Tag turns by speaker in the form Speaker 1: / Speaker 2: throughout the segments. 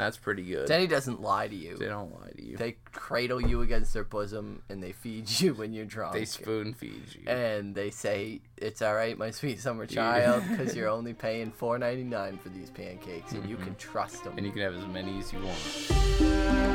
Speaker 1: That's pretty good.
Speaker 2: Denny doesn't lie to you.
Speaker 1: they don't lie to you.
Speaker 2: They cradle you against their bosom and they feed you when you're drunk.
Speaker 1: They spoon feed you.
Speaker 2: and they say it's all right, my sweet summer child, because you're only paying four ninety nine for these pancakes, and you mm-hmm. can trust them.
Speaker 1: and you can have as many as you want.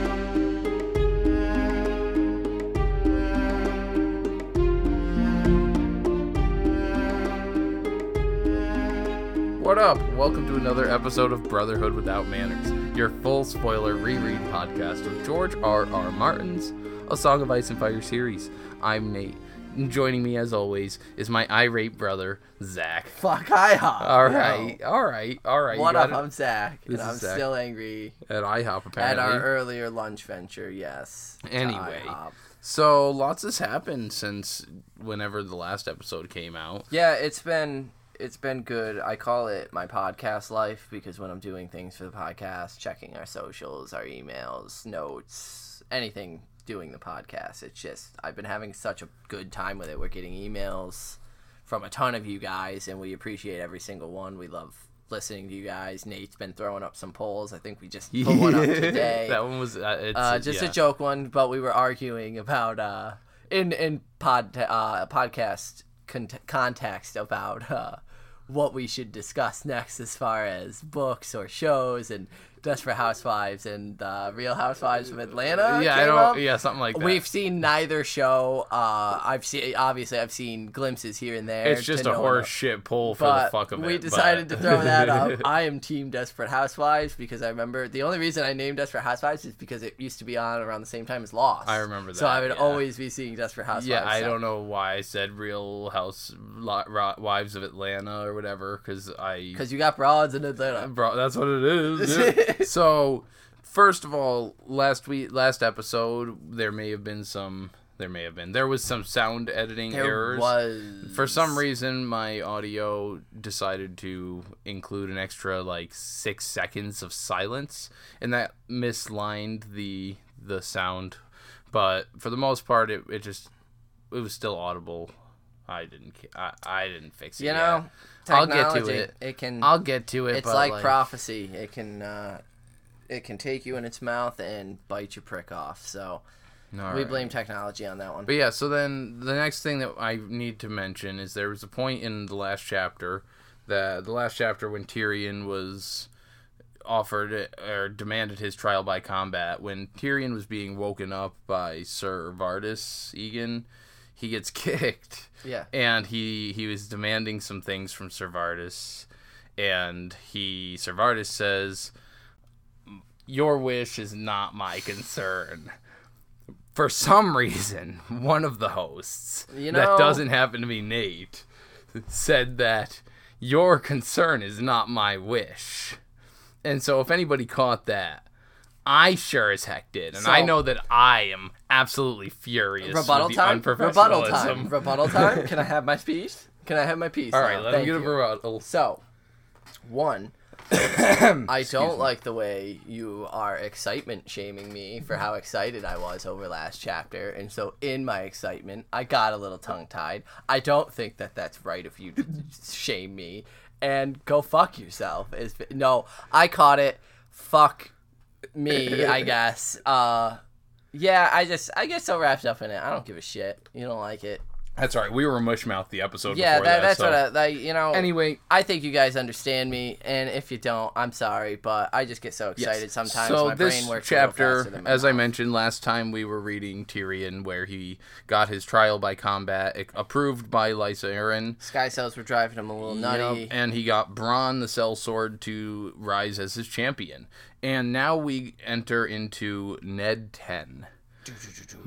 Speaker 1: What up? Welcome to another episode of Brotherhood Without Manners, your full spoiler reread podcast of George R. R. Martin's A Song of Ice and Fire series. I'm Nate. And joining me, as always, is my irate brother, Zach.
Speaker 2: Fuck IHOP.
Speaker 1: All right, all right, all right.
Speaker 2: What
Speaker 1: you
Speaker 2: up?
Speaker 1: got
Speaker 2: I'm Zach,
Speaker 1: This
Speaker 2: and
Speaker 1: is
Speaker 2: I'm
Speaker 1: Zach.
Speaker 2: still angry
Speaker 1: at IHOP apparently.
Speaker 2: at our earlier lunch venture. Yes. to
Speaker 1: Anyway.
Speaker 2: IHOP.
Speaker 1: So lots has happened since whenever the last episode came out.
Speaker 2: Yeah, it's been it's been good. I call it my podcast life because when I'm doing things for the podcast, checking our socials, our emails, notes, anything doing the podcast, it's just I've been having such a good time with it. We're getting emails from a ton of you guys and we appreciate every single one. We love listening to you guys. Nate's been throwing up some polls. I think we just put one up today.
Speaker 1: that one was uh, it's,
Speaker 2: Uh, just
Speaker 1: yeah.
Speaker 2: a joke one, but we were arguing about uh, in in pod uh, podcast con- context about uh, what we should discuss next as far as books or shows and Desperate Housewives and uh, Real Housewives of Atlanta.
Speaker 1: Yeah, I don't.
Speaker 2: up.
Speaker 1: Yeah, something like that.
Speaker 2: We've seen neither show. Uh, I've seen obviously I've seen glimpses here and there.
Speaker 1: it's just a horse shit pull for
Speaker 2: But
Speaker 1: the fuck of it.
Speaker 2: we decided
Speaker 1: but-
Speaker 2: to throw that up. I am Team Desperate Housewives because I remember the only reason I named Desperate Housewives is because it used to be on around the same time as Lost.
Speaker 1: I remember that.
Speaker 2: So I would
Speaker 1: yeah.
Speaker 2: always be seeing Desperate Housewives.
Speaker 1: yeah, I
Speaker 2: so-
Speaker 1: don't know why I said Real House Lo- Ro- Wives of Atlanta or whatever because I
Speaker 2: Because you got broads in Atlanta.
Speaker 1: Bro, that's what it is. yeah. So, first of all, last week, last episode, there may have been some. There may have been. There was some sound editing
Speaker 2: There
Speaker 1: errors.
Speaker 2: was
Speaker 1: For some reason, my audio decided to include an extra like six seconds of silence, and that mislined the the sound. But for the most part, it, it just it was still audible. I didn't I, I didn't fix it.
Speaker 2: You
Speaker 1: yet.
Speaker 2: know,
Speaker 1: I'll get to it.
Speaker 2: It can.
Speaker 1: I'll get to it.
Speaker 2: it's
Speaker 1: but,
Speaker 2: like, prophecy. It can. Uh, it can take you in its mouth and bite your prick off. So
Speaker 1: All
Speaker 2: we
Speaker 1: right.
Speaker 2: blame technology on that one.
Speaker 1: But yeah, so then the next thing that I need to mention is there was a point in the last chapter that the last chapter when Tyrion was offered or demanded his trial by combat when Tyrion was being woken up by Sir Vardis Egan, he gets kicked
Speaker 2: Yeah.
Speaker 1: and he he was demanding some things from Sir and he Sir says your wish is not my concern for some reason, one of the hosts
Speaker 2: You
Speaker 1: that doesn't happen to be Nate said that your concern is not my wish. And so, if anybody caught that, I sure as heck did, and I know that I am absolutely furious.
Speaker 2: Rebuttal time. Rebuttal time. Rebuttal time. Can I have my piece? Can I have my piece?
Speaker 1: All right,
Speaker 2: now?
Speaker 1: let
Speaker 2: Thank
Speaker 1: me get a rebuttal.
Speaker 2: So, one, I don't like the way you are excitement shaming me for how excited I was over last chapter, and so in my excitement, I got a little tongue tied. I don't think that that's right of you to shame me, and go fuck yourself. Is no, I caught it. Fuck me, I guess. Uh, yeah, I just I get so wrapped up in it. I don't give a shit. You don't like it.
Speaker 1: That's all right. We were a mushmouth the episode
Speaker 2: Yeah,
Speaker 1: before
Speaker 2: that,
Speaker 1: that.
Speaker 2: that's
Speaker 1: so.
Speaker 2: what I like. You know.
Speaker 1: Anyway,
Speaker 2: I think you guys understand me, and if you don't, I'm sorry, but I just get so excited sometimes.
Speaker 1: So
Speaker 2: my
Speaker 1: this
Speaker 2: brain works
Speaker 1: chapter,
Speaker 2: faster than my
Speaker 1: as I mentioned last time, we were reading Tyrion, where he got his trial by combat approved by Lysa Arryn.
Speaker 2: Sky cells were driving him a little nutty.
Speaker 1: Yep, and he got Bronn the sellsword to rise as his champion. And now we enter into Ned 10.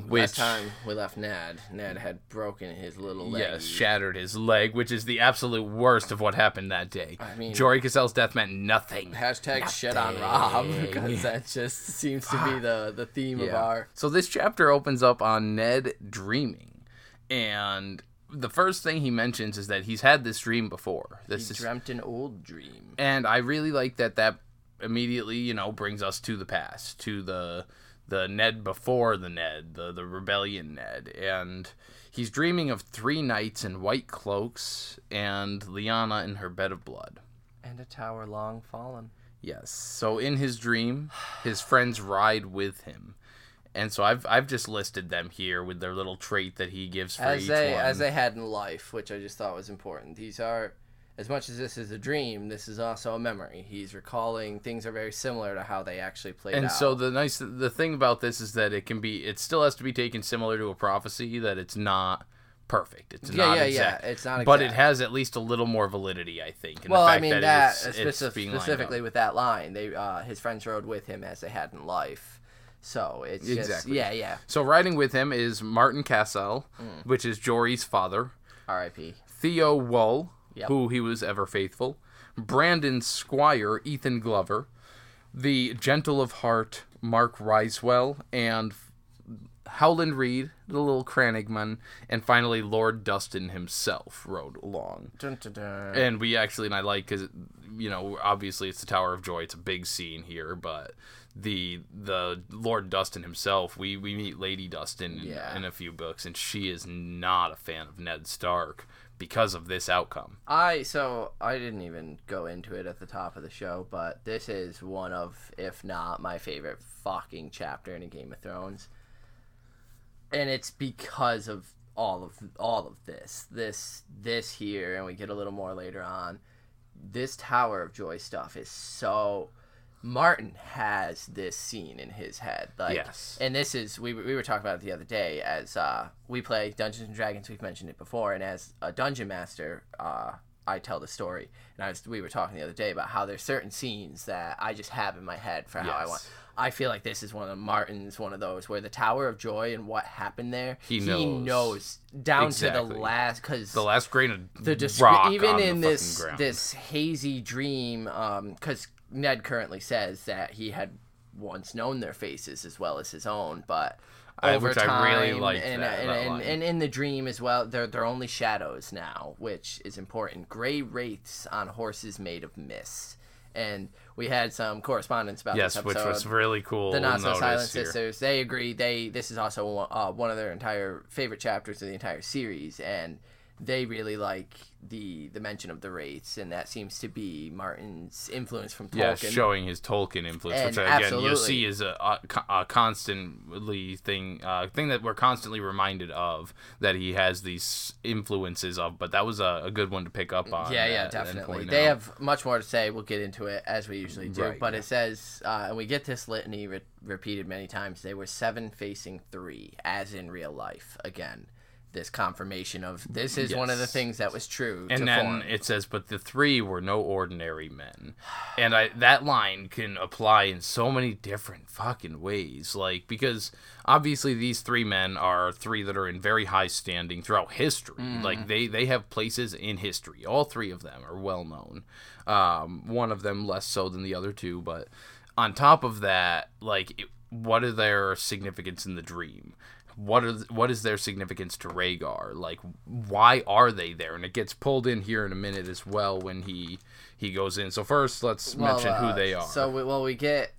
Speaker 1: Which,
Speaker 2: Last time we left Ned, Ned had broken his little leg.
Speaker 1: yes, shattered his leg, which is the absolute worst of what happened that day.
Speaker 2: I mean-
Speaker 1: Jory Cassel's death meant nothing.
Speaker 2: Hashtag shit on Rob because that just seems to be the the theme of our.
Speaker 1: So this chapter opens up on Ned dreaming, and the first thing he mentions is that he's had this dream before.
Speaker 2: He
Speaker 1: This is,
Speaker 2: dreamt an old dream.
Speaker 1: and I really like that. That immediately, you know, brings us to the past, to the the Ned before the Ned, the the rebellion Ned, and he's dreaming of three knights in white cloaks and Lyanna in her bed of blood.
Speaker 2: And a tower long fallen.
Speaker 1: Yes. So in his dream, his friends ride with him. And so I've I've just listed them here with their little trait that he gives for
Speaker 2: as
Speaker 1: each
Speaker 2: they
Speaker 1: one.
Speaker 2: as they had in life, which I just thought was important. These are as much as this is a dream, this is also a memory. He's recalling things are very similar to how they actually played
Speaker 1: and
Speaker 2: out.
Speaker 1: so the nice the thing about this is that it can be it still has to be taken similar to a prophecy that it's not perfect. It's
Speaker 2: yeah,
Speaker 1: not
Speaker 2: yeah,
Speaker 1: exact.
Speaker 2: yeah. It's not,
Speaker 1: But it has at least a little more validity, I think.
Speaker 2: Well, I mean
Speaker 1: that,
Speaker 2: that,
Speaker 1: it's, it's being
Speaker 2: specifically with that line, they uh, his friends rode with him as they had in life. So it's just
Speaker 1: Exactly.
Speaker 2: yeah, yeah.
Speaker 1: So riding with him is Martyn Cassel,
Speaker 2: Mm.
Speaker 1: which is Jory's father.
Speaker 2: R.I.P.
Speaker 1: Theo Wull,
Speaker 2: Yep.
Speaker 1: who he was ever faithful. Brandon Squire, Ethan Glover. The gentle of heart, Mark Ryswell, and Howland Reed, the little crannogman, and finally Lord Dustin himself rode along.
Speaker 2: Dun, dun, dun.
Speaker 1: And we actually, and I like because, you know, obviously it's the Tower of Joy. It's a big scene here, but the the Lord Dustin himself, we we meet Lady Dustin in, in a few books, and she is not a fan of Ned Stark because of this outcome.
Speaker 2: I so I didn't even go into it at the top of the show, but this is one of, if not my favorite fucking chapter in a Game of Thrones, and it's because of all of all of this, this this here, and we get a little more later on. This Tower of Joy stuff is so. Martin has this scene in his head, like,
Speaker 1: Yes.
Speaker 2: and this is we, we were talking about it the other day as uh, we play Dungeons and Dragons. We've mentioned it before, and as a dungeon master, uh, I tell the story. And I was we were talking the other day about how there's certain scenes that I just have in my head for how I want. I feel like this is one of Martin's one of those where the Tower of Joy and what happened there.
Speaker 1: He knows.
Speaker 2: knows down to the last because
Speaker 1: The last grain of
Speaker 2: the descri-
Speaker 1: rock
Speaker 2: even in this
Speaker 1: ground.
Speaker 2: this hazy dream because ned currently says that he had once known their faces as well as his own but
Speaker 1: I-
Speaker 2: over
Speaker 1: which I
Speaker 2: time
Speaker 1: really
Speaker 2: and,
Speaker 1: that-
Speaker 2: and,
Speaker 1: that
Speaker 2: and, and in the dream as well they're, they're only shadows now which is important gray wraiths on horses made of mist and we had some correspondence about
Speaker 1: yes,
Speaker 2: this
Speaker 1: which
Speaker 2: episode
Speaker 1: was really cool.
Speaker 2: the not so silent
Speaker 1: here.
Speaker 2: sisters they agree they this is also uh, one of their entire favorite chapters of the entire series and they really like the the mention of the wraiths and that seems to be martin's influence from
Speaker 1: Yeah,
Speaker 2: tolkien
Speaker 1: showing his Tolkien influence,
Speaker 2: And
Speaker 1: which again
Speaker 2: absolutely.
Speaker 1: you'll see is a, a, a constantly thing uh, thing that we're constantly reminded of that he has these influences of. But that was a, a good one to pick up on.
Speaker 2: yeah, yeah,
Speaker 1: uh, and
Speaker 2: definitely. They
Speaker 1: out.
Speaker 2: have much more to say. We'll get into it as we usually do.
Speaker 1: Right,
Speaker 2: but
Speaker 1: yeah.
Speaker 2: it says, uh, and we get this litany re- repeated many times. They were seven facing three, as in real life. Again, this confirmation of this is one of the things that was true. to
Speaker 1: And then
Speaker 2: form.
Speaker 1: it says, "But the three were no ordinary men," and I that line can apply in so many different fucking ways. Like because obviously these three men are three that are in very high standing throughout history.
Speaker 2: Mm-hmm.
Speaker 1: Like they they have places in history. All three of them are well known. Um, one of them less so than the other two, but on top of that, like it, what are their significance in the dream? What are what is their significance to Rhaegar? Like, why are they there? And it gets pulled in here in a minute as well when he he goes in. So first, let's
Speaker 2: Well,
Speaker 1: mention
Speaker 2: uh,
Speaker 1: who they are.
Speaker 2: So we, well, we get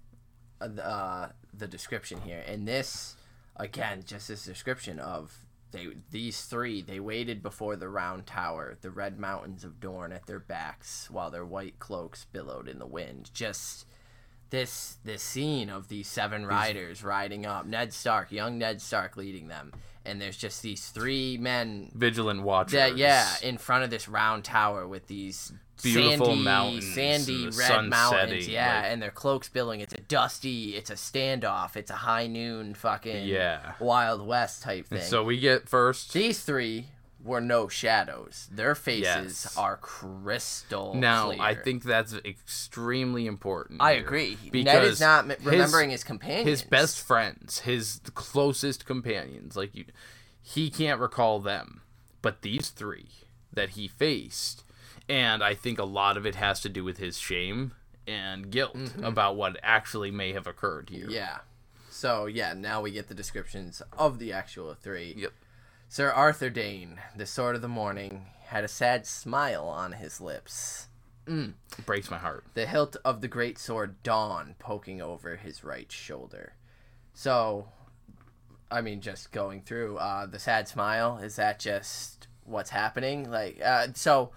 Speaker 2: uh, the- uh, the description here, and this again, just this description of they these three they waited before the round tower, the red mountains of Dorne at their backs, while their white cloaks billowed in the wind. Just this this scene of these seven riders riding up, Ned Stark, young Ned Stark leading them, and there's just these three men
Speaker 1: Vigilant watchers.
Speaker 2: that yeah, in front of this round tower with these
Speaker 1: Beautiful
Speaker 2: sandy,
Speaker 1: mountains
Speaker 2: sandy
Speaker 1: uh,
Speaker 2: red
Speaker 1: sun
Speaker 2: mountains. Yeah,
Speaker 1: like-
Speaker 2: and their cloaks billowing. It's a dusty. It's a standoff. It's a high noon fucking
Speaker 1: Yeah.
Speaker 2: Wild West type thing.
Speaker 1: So we get first.
Speaker 2: these three were no shadows. Their faces
Speaker 1: Yes.
Speaker 2: are crystal
Speaker 1: Now
Speaker 2: clear.
Speaker 1: I think that's extremely important.
Speaker 2: I agree. Ned
Speaker 1: because
Speaker 2: is not m-
Speaker 1: his-
Speaker 2: remembering his, companions.
Speaker 1: his best friends, his closest companions, like you, he can't recall them, but these three that he faced, and I think a lot of it has to do with his shame and guilt about what actually may have occurred here.
Speaker 2: Mm-hmm. Yeah. So yeah, now we get the descriptions of the actual three.
Speaker 1: Yep.
Speaker 2: Sir Arthur Dayne, the Sword of the Morning, had a sad smile on his lips.
Speaker 1: It breaks my heart.
Speaker 2: The hilt of the great sword Dawn poking over his right shoulder. So, I mean, just going through uh, the sad smile. Is that just what's happening? Like, uh, so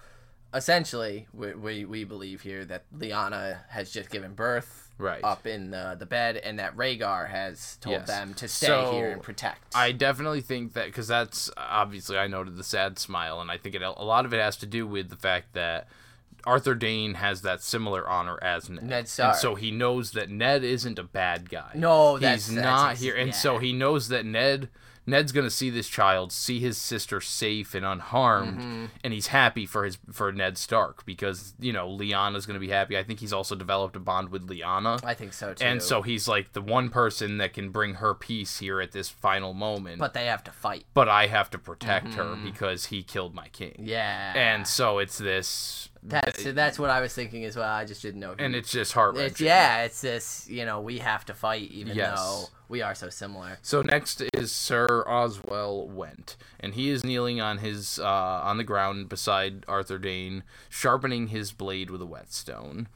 Speaker 2: essentially, we, we we believe here that Lyanna has just given birth
Speaker 1: Right.
Speaker 2: up in the the bed, and that Rhaegar has told
Speaker 1: Yes.
Speaker 2: them to stay
Speaker 1: So,
Speaker 2: here and protect.
Speaker 1: I definitely think that because that's obviously I noted the sad smile, and I think it a lot of it has to do with the fact that Arthur Dayne has that similar honor as Ned,
Speaker 2: Ned
Speaker 1: and so he knows that Ned isn't a bad guy.
Speaker 2: No,
Speaker 1: he's
Speaker 2: that's- that's
Speaker 1: not
Speaker 2: ex-
Speaker 1: here, and
Speaker 2: yeah.
Speaker 1: so he knows that Ned. Ned's gonna see this child, see his sister safe and unharmed,
Speaker 2: Mm-hmm.
Speaker 1: and he's happy for his for Ned Stark because you know Lyanna's gonna be happy. I think he's also developed a bond with Lyanna.
Speaker 2: I think so too.
Speaker 1: And so he's like the one person that can bring her peace here at this final moment.
Speaker 2: but they have to fight.
Speaker 1: but I have to protect her because he killed my king.
Speaker 2: Mm-hmm. Yeah,
Speaker 1: And so it's this
Speaker 2: that's that's what I was thinking as well. I just didn't know.
Speaker 1: and it's just heart wrenching.
Speaker 2: yeah, it's this. You know, we have to fight even
Speaker 1: Yes.
Speaker 2: though we are so similar.
Speaker 1: So next is Sir Oswell Whent, and he is kneeling on his uh, on the ground beside Arthur Dayne, sharpening his blade with a whetstone,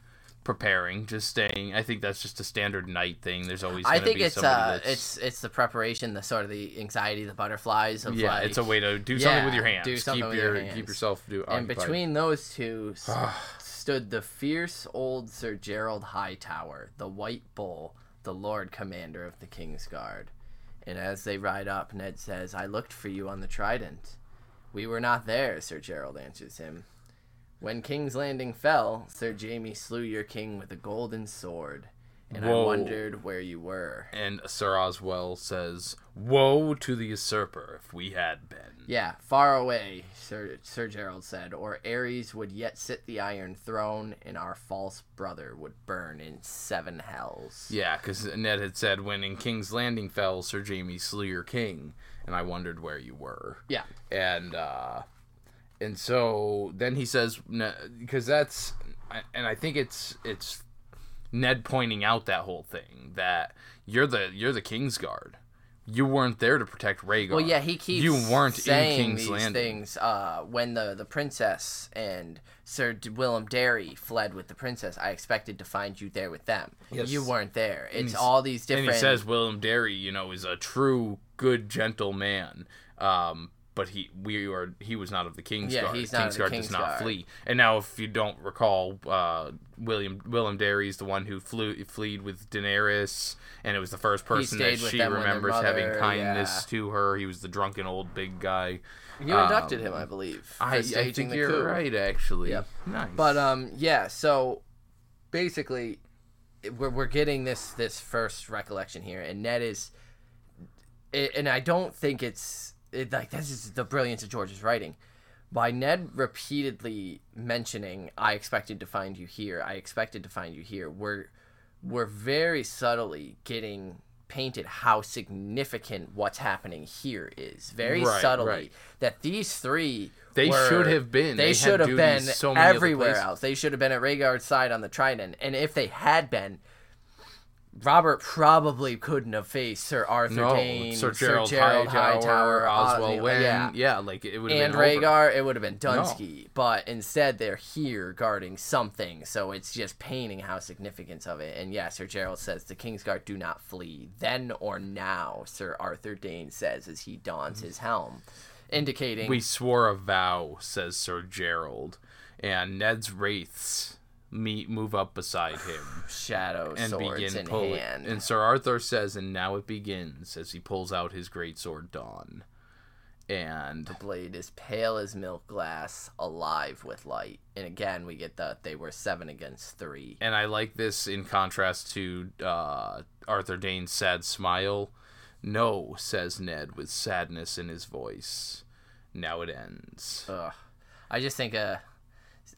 Speaker 1: preparing, just staying. I think that's just a standard night thing. There's always
Speaker 2: I think
Speaker 1: be
Speaker 2: it's
Speaker 1: somebody
Speaker 2: uh,
Speaker 1: that's-
Speaker 2: it's it's the preparation, the sort of the anxiety, the butterflies of
Speaker 1: yeah,
Speaker 2: like,
Speaker 1: it's a way to do something with your hands.
Speaker 2: do something
Speaker 1: keep
Speaker 2: with
Speaker 1: your
Speaker 2: your hands.
Speaker 1: keep yourself do.
Speaker 2: And
Speaker 1: occupied.
Speaker 2: between those two stood the fierce old Sir Gerold Hightower, the White Bull, the Lord Commander of the King's Guard. And as they ride up, Ned says, I looked for you on the Trident. We were not there, Sir Gerold answers him. When King's Landing fell, Sir Jaime slew your king with a golden sword, and I wondered where you were.
Speaker 1: And Sir Oswell says, "Woe to the usurper if we had been."
Speaker 2: Yeah, far away, Sir, Sir Gerold said, or Aerys would yet sit the Iron Throne, and our false brother would burn in seven hells.
Speaker 1: Yeah, because Ned had said when in King's Landing fell, Sir Jaime slew your king, and I wondered where you were.
Speaker 2: Yeah.
Speaker 1: And uh, and so then he says because that's and I think it's it's Ned pointing out that whole thing that you're the you're the King's Guard. You weren't there to protect Rhaegar.
Speaker 2: Well, yeah, he keeps
Speaker 1: you weren't
Speaker 2: saying
Speaker 1: in King's
Speaker 2: these
Speaker 1: Landing.
Speaker 2: things uh, when the, the princess and Sir D- Willem Darry fled with the princess. I expected to find you there with them.
Speaker 1: Yes.
Speaker 2: You weren't there. It's all these different.
Speaker 1: And he says William Darry, you know, is a true good gentle man. Um, but he we are he was not of the King's
Speaker 2: Yeah,
Speaker 1: Guard.
Speaker 2: he's not of
Speaker 1: King's
Speaker 2: the
Speaker 1: Guard
Speaker 2: King's
Speaker 1: does not
Speaker 2: Guard.
Speaker 1: flee. And now, if you don't recall, uh, William Willem Darry is the one who flew fled with Daenerys, and it was the first person that she remembers having kindness
Speaker 2: yeah.
Speaker 1: to her. He was the drunken old big guy.
Speaker 2: you inducted
Speaker 1: um,
Speaker 2: him, I believe.
Speaker 1: I, I think you're
Speaker 2: coup.
Speaker 1: right, actually.
Speaker 2: Yep.
Speaker 1: Nice.
Speaker 2: But um, yeah. So basically, we're we're getting this this first recollection here, and Ned is, and I don't think it's it, like this is the brilliance of George's writing. By Ned repeatedly mentioning, "I expected to find you here. I expected to find you here." We're we're very subtly getting painted how significant what's happening here is. Very
Speaker 1: Right,
Speaker 2: subtly
Speaker 1: right.
Speaker 2: that these three
Speaker 1: They
Speaker 2: were-
Speaker 1: should have been.
Speaker 2: They,
Speaker 1: They
Speaker 2: should have been
Speaker 1: so many
Speaker 2: everywhere else. They should have been at Rhaegar's side on the Trident. And if they had been, Robert probably couldn't have faced Sir Arthur
Speaker 1: no,
Speaker 2: Dayne,
Speaker 1: Sir Gerold, Hightower, uh, Oswell Wynn.
Speaker 2: yeah.
Speaker 1: Yeah. like it would have
Speaker 2: and
Speaker 1: been over.
Speaker 2: Rhaegar, it would have been Dunsky, but instead they're here guarding something, so it's just painting how significance of it. And yeah, Sir Gerold says the Kingsguard do not flee, then or now. Sir Arthur Dayne says as he dons his helm, indicating
Speaker 1: We swore a vow, says Sir Gerold, and Ned's wraiths meet move up beside him
Speaker 2: shadow
Speaker 1: and
Speaker 2: swords
Speaker 1: begin
Speaker 2: in
Speaker 1: pulling.
Speaker 2: hand.
Speaker 1: And Sir Arthur says, "And now it begins," as he pulls out his great sword Dawn, and the
Speaker 2: blade is pale as milk glass, alive with light. And again, we get that they were seven against three.
Speaker 1: and I like this in contrast to uh, Arthur Dayne's sad smile. No, says Ned with sadness in his voice. Now it ends.
Speaker 2: Ugh. I just think, uh,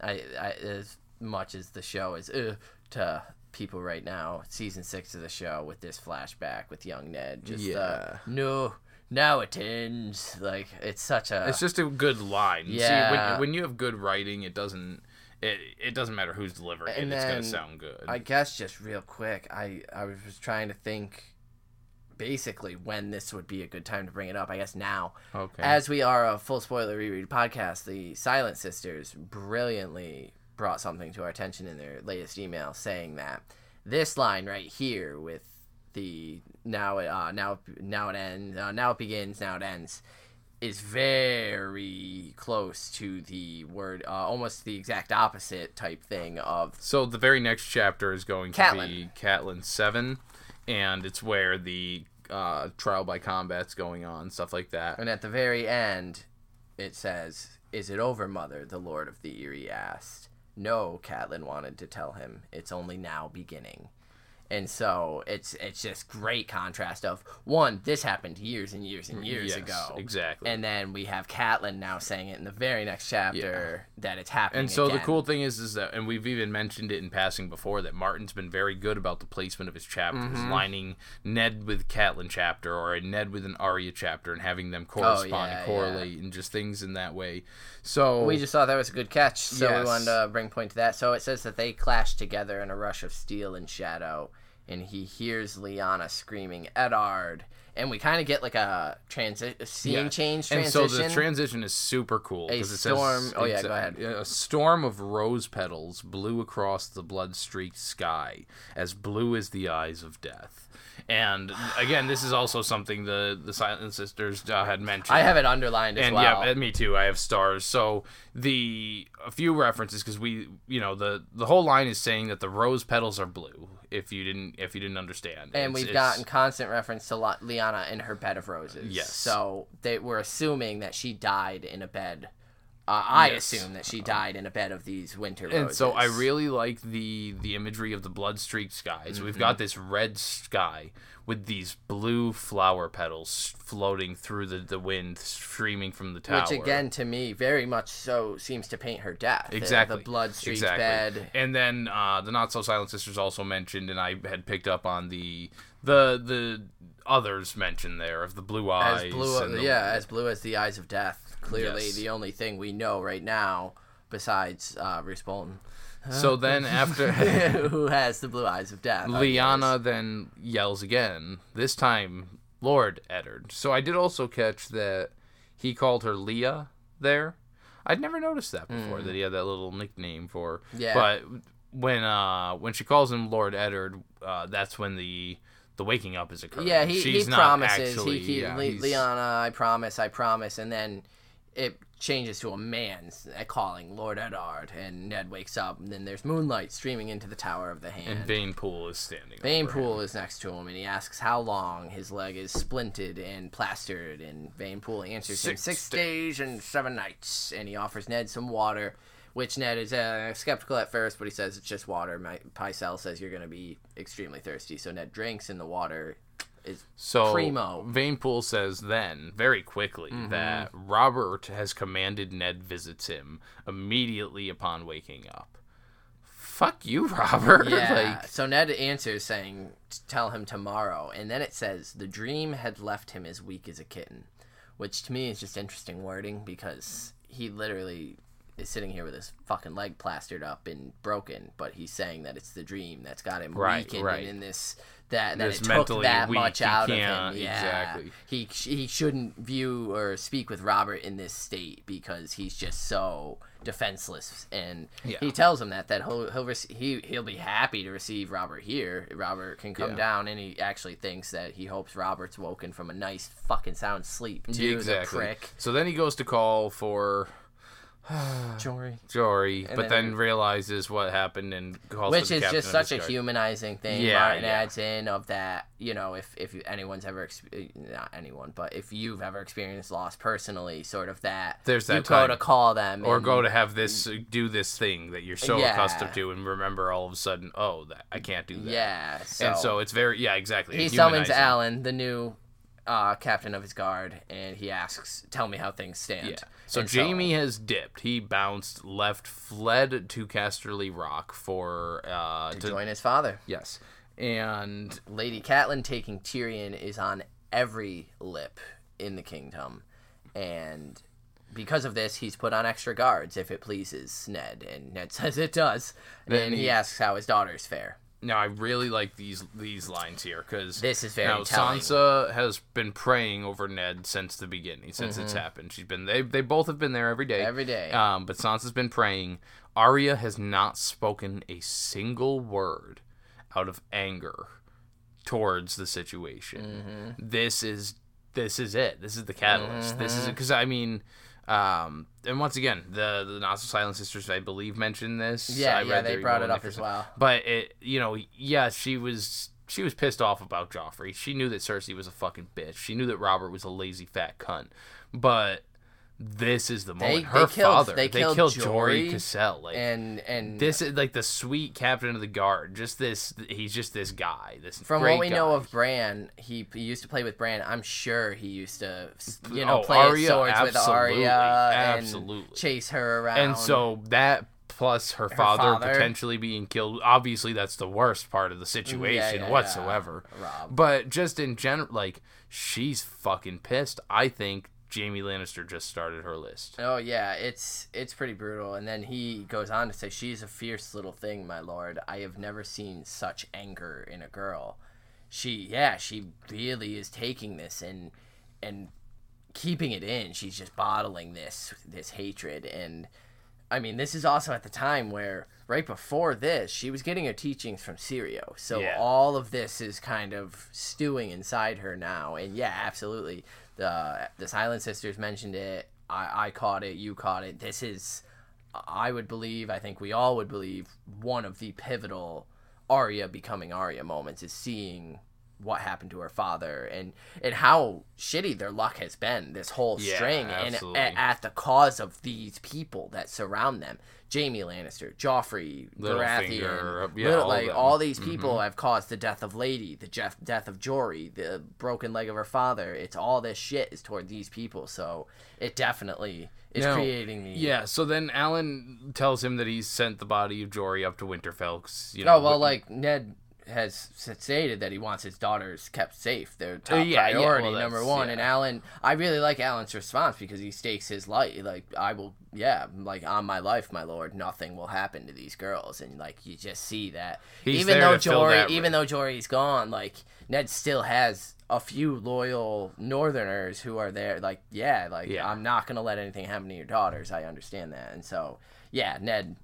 Speaker 2: I, I as much as the show is uh, to people right now, season six of the show with this flashback with young Ned, just uh, no, now it ends. Like it's such a
Speaker 1: It's just a good line. See,
Speaker 2: Yeah.
Speaker 1: when, when you have good writing, it doesn't it, it doesn't matter who's delivering
Speaker 2: And
Speaker 1: it. It's gonna sound good.
Speaker 2: I guess just real quick, I I was trying to think basically when this would be a good time to bring it up. I guess now.
Speaker 1: okay.
Speaker 2: As we are a full spoiler reread podcast, the Silent Sisters brilliantly brought something to our attention in their latest email saying that this line right here with the now it uh, now now it ends uh, now it begins now it ends is very close to the word, uh, almost the exact opposite type thing of
Speaker 1: So the very next chapter is going to be Catelyn Seven, and it's where the uh, trial by combat's going on, stuff like that.
Speaker 2: And at the very end, it says, Is it over, mother? The Lord of the Eyrie asked. No, Catelyn wanted to tell him. It's only now beginning. And so it's it's just great contrast of one, this happened years and years and years
Speaker 1: Yes,
Speaker 2: ago.
Speaker 1: exactly.
Speaker 2: And then we have Catelyn now saying it in the very next chapter that it's happening.
Speaker 1: And so the cool thing is, is that, and we've even mentioned it in passing before, that Martin's been very good about the placement of his chapters,
Speaker 2: Mm-hmm.
Speaker 1: lining Ned with Catelyn chapter or a Ned with an Arya chapter, and having them correspond
Speaker 2: Oh, yeah,
Speaker 1: and correlate, and just things in that way. So
Speaker 2: We just thought that was a good catch, so
Speaker 1: Yes.
Speaker 2: we wanted to bring point to that. So it says that they clash together in a rush of steel and shadow, and he hears Lyanna screaming Eddard, and we kind of get like a transi- scene
Speaker 1: Yeah.
Speaker 2: change
Speaker 1: And so the transition is super cool.
Speaker 2: A storm-
Speaker 1: Says,
Speaker 2: oh, yeah, go
Speaker 1: a-
Speaker 2: ahead.
Speaker 1: A storm of rose petals blew across the blood-streaked sky, as blue as the eyes of death. And again, this is also something the the Silent Sisters uh, had mentioned.
Speaker 2: I have it underlined as
Speaker 1: and
Speaker 2: well.
Speaker 1: yeah, me too. I have stars. So the a few references because we, you know, the the whole line is saying that the rose petals are blue. If you didn't, if you didn't understand,
Speaker 2: and
Speaker 1: It's-
Speaker 2: we've
Speaker 1: it's-
Speaker 2: gotten constant reference to La- Lyanna in her bed of roses.
Speaker 1: Yes.
Speaker 2: So they were assuming that she died in a bed. Uh, I
Speaker 1: Yes.
Speaker 2: assume that she died in a bed of these winter roses.
Speaker 1: And so I really like the the imagery of the blood streaked skies. We've
Speaker 2: Mm-hmm.
Speaker 1: got this red sky with these blue flower petals floating through the, the wind, streaming from the tower.
Speaker 2: Which again, to me, very much so seems to paint her death. The-
Speaker 1: exactly
Speaker 2: The, blood streaked
Speaker 1: exactly.
Speaker 2: bed.
Speaker 1: And then uh, the not so silent sisters also mentioned, and I had picked up on the the the others mentioned there of the blue eyes.
Speaker 2: As blue,
Speaker 1: the-
Speaker 2: yeah, as blue as the eyes of death. Clearly,
Speaker 1: Yes.
Speaker 2: the only thing we know right now, besides uh, Roose Bolton,
Speaker 1: So then after.
Speaker 2: who has the blue eyes of death.
Speaker 1: Lyanna then yells again, this time Lord Eddard. So I did also catch that he called her Lya there. I'd never noticed that before, that he had that little nickname for.
Speaker 2: Yeah.
Speaker 1: But when uh when she calls him Lord Eddard, uh, that's when the the waking up is occurring.
Speaker 2: Yeah, he,
Speaker 1: She's
Speaker 2: he promises.
Speaker 1: actually,
Speaker 2: he, he
Speaker 1: yeah,
Speaker 2: Le- Lyanna, I promise, I promise, and then it changes to a man's uh, calling Lord Eddard, and Ned wakes up, and then there's moonlight streaming into the Tower of the Hand.
Speaker 1: And Vayon Poole is standing.
Speaker 2: Vane
Speaker 1: over.
Speaker 2: Pool is next to him, and he asks how long his leg is splinted and plastered, and Vayon Poole answers him
Speaker 1: Six
Speaker 2: six days and seven nights, and he offers Ned some water, which Ned is uh, skeptical at first, but he says it's just water. My Pycelle says you're going to be extremely thirsty, so Ned drinks, and the water is
Speaker 1: So
Speaker 2: Primo.
Speaker 1: Vayon Poole says then, very quickly,
Speaker 2: Mm-hmm.
Speaker 1: that Robert has commanded Ned visits him immediately upon waking up. Fuck you, Robert.
Speaker 2: Yeah.
Speaker 1: like,
Speaker 2: so Ned answers saying, "Tell him tomorrow," and then it says the dream had left him as weak as a kitten, which to me is just interesting wording because he literally is sitting here with his fucking leg plastered up and broken, but he's saying that it's the dream that's got him
Speaker 1: Right,
Speaker 2: weakened
Speaker 1: right.
Speaker 2: and in this that that it took that
Speaker 1: weak,
Speaker 2: much out of him. Yeah.
Speaker 1: exactly.
Speaker 2: He he shouldn't view or speak with Robert in this state because he's just so defenseless and
Speaker 1: Yeah.
Speaker 2: he tells him that that he'll he'll rec- he he'll be happy to receive Robert here. Robert can come
Speaker 1: Yeah.
Speaker 2: down, and he actually thinks that he hopes Robert's woken from a nice fucking sound sleep too.
Speaker 1: exactly.
Speaker 2: Prick.
Speaker 1: So then he goes to call for
Speaker 2: Jory.
Speaker 1: Jory, but
Speaker 2: then-
Speaker 1: then, realizes what happened and calls
Speaker 2: Which is just such a
Speaker 1: guard.
Speaker 2: humanizing thing.
Speaker 1: Yeah,
Speaker 2: Martin
Speaker 1: yeah.
Speaker 2: adds in of that, you know, if if anyone's ever ex- eh, not anyone, but if you've ever experienced loss personally, sort of that.
Speaker 1: There's that
Speaker 2: you go to call them
Speaker 1: Or
Speaker 2: and-
Speaker 1: go to have this do this thing that you're so
Speaker 2: Yeah.
Speaker 1: accustomed to, and remember all of a sudden, oh, that I can't do that.
Speaker 2: Yeah. So.
Speaker 1: and so it's very yeah, exactly.
Speaker 2: he summons. Alyn, the new uh, captain of his guard, and he asks, "Tell me how things stand."
Speaker 1: Yeah. So
Speaker 2: And
Speaker 1: Jaime has dipped. He bounced, left, fled to Casterly Rock for uh
Speaker 2: to
Speaker 1: to,
Speaker 2: join his father.
Speaker 1: yes, and
Speaker 2: Lady Catelyn taking Tyrion is on every lip in the kingdom, and because of this, he's put on extra guards if it pleases Ned, and Ned says it does.
Speaker 1: Then
Speaker 2: and he,
Speaker 1: he-
Speaker 2: asks how his daughters fare.
Speaker 1: Now I really like these these lines here because
Speaker 2: This is very
Speaker 1: now
Speaker 2: telling.
Speaker 1: Sansa has been praying over Ned since the beginning, since it's happened. She's been they they both have been there every day,
Speaker 2: Mm-hmm. Every day.
Speaker 1: Um, but Sansa's been praying. Arya has not spoken a single word out of anger towards the situation.
Speaker 2: Mm-hmm.
Speaker 1: This is this is it. This is the catalyst. This is because I mean, um, and once again, the the so silent sisters, I believe, mentioned this.
Speaker 2: Yeah,
Speaker 1: I
Speaker 2: yeah, they brought it up as well.
Speaker 1: But it, you know, yeah, she was she was pissed off about Joffrey. She knew that Cersei was a fucking bitch. She knew that Robert was a lazy fat cunt. But this is the moment. Her
Speaker 2: they killed-
Speaker 1: father,
Speaker 2: they
Speaker 1: they,
Speaker 2: killed
Speaker 1: killed
Speaker 2: Jory
Speaker 1: Jory Cassel. Like
Speaker 2: And and
Speaker 1: this is like the sweet captain of the guard. Just this, he's just this guy. This
Speaker 2: From what we know of Bran, he, he used to play with Bran. I'm sure he used to, you know,
Speaker 1: Oh,
Speaker 2: play
Speaker 1: Arya,
Speaker 2: swords with
Speaker 1: absolutely,
Speaker 2: Arya and chase her around.
Speaker 1: and so that plus her father,
Speaker 2: father.
Speaker 1: potentially being killed. Obviously, that's the worst part of the mm, situation
Speaker 2: yeah,
Speaker 1: whatsoever.
Speaker 2: yeah. Rob.
Speaker 1: But just in general, like she's fucking pissed. I think Jaime Lannister just started her list.
Speaker 2: Oh yeah, it's it's pretty brutal. And then he goes on to say, "She's a fierce little thing, my lord. I have never seen such anger in a girl. She, yeah, she really is taking this and and keeping it in. She's just bottling this this hatred. And I mean, this is also at the time where right before this, she was getting her teachings from Syrio. So
Speaker 1: Yeah.
Speaker 2: all of this is kind of stewing inside her now. And yeah, absolutely. The the Silent Sisters mentioned it. I, I caught it. You caught it. This is, I would believe. I think we all would believe one of the pivotal Arya becoming Arya moments is seeing what happened to her father and and how shitty their luck has been this whole
Speaker 1: Yeah,
Speaker 2: string and at, at the cause of these people that surround them Jaime Lannister, Joffrey, Baratheon,
Speaker 1: yeah,
Speaker 2: Little-
Speaker 1: all
Speaker 2: like
Speaker 1: them.
Speaker 2: all these mm-hmm. people have caused the death of Lady, the Jeff, death of Jory, the broken leg of her father. It's all this shit is toward these people, so it definitely is
Speaker 1: Now,
Speaker 2: creating the
Speaker 1: Yeah. So then Alyn tells him that he's sent the body of Jory up to Winterfell. You oh, know,
Speaker 2: Oh well,
Speaker 1: what-
Speaker 2: like Ned has stated that he wants his daughters kept safe. They're top
Speaker 1: yeah, yeah,
Speaker 2: priority,
Speaker 1: well,
Speaker 2: number one.
Speaker 1: yeah.
Speaker 2: And Alyn, I really like Alyn's response because he stakes his life. Like I will, yeah, like on my life, my lord, nothing will happen to these girls. And like you just see that,
Speaker 1: He's
Speaker 2: even though Jory, even though Jory's gone, like Ned still has a few loyal Northerners who are there. Like yeah, like
Speaker 1: Yeah.
Speaker 2: I'm not gonna let anything happen to your daughters. I understand that, and so yeah, Ned.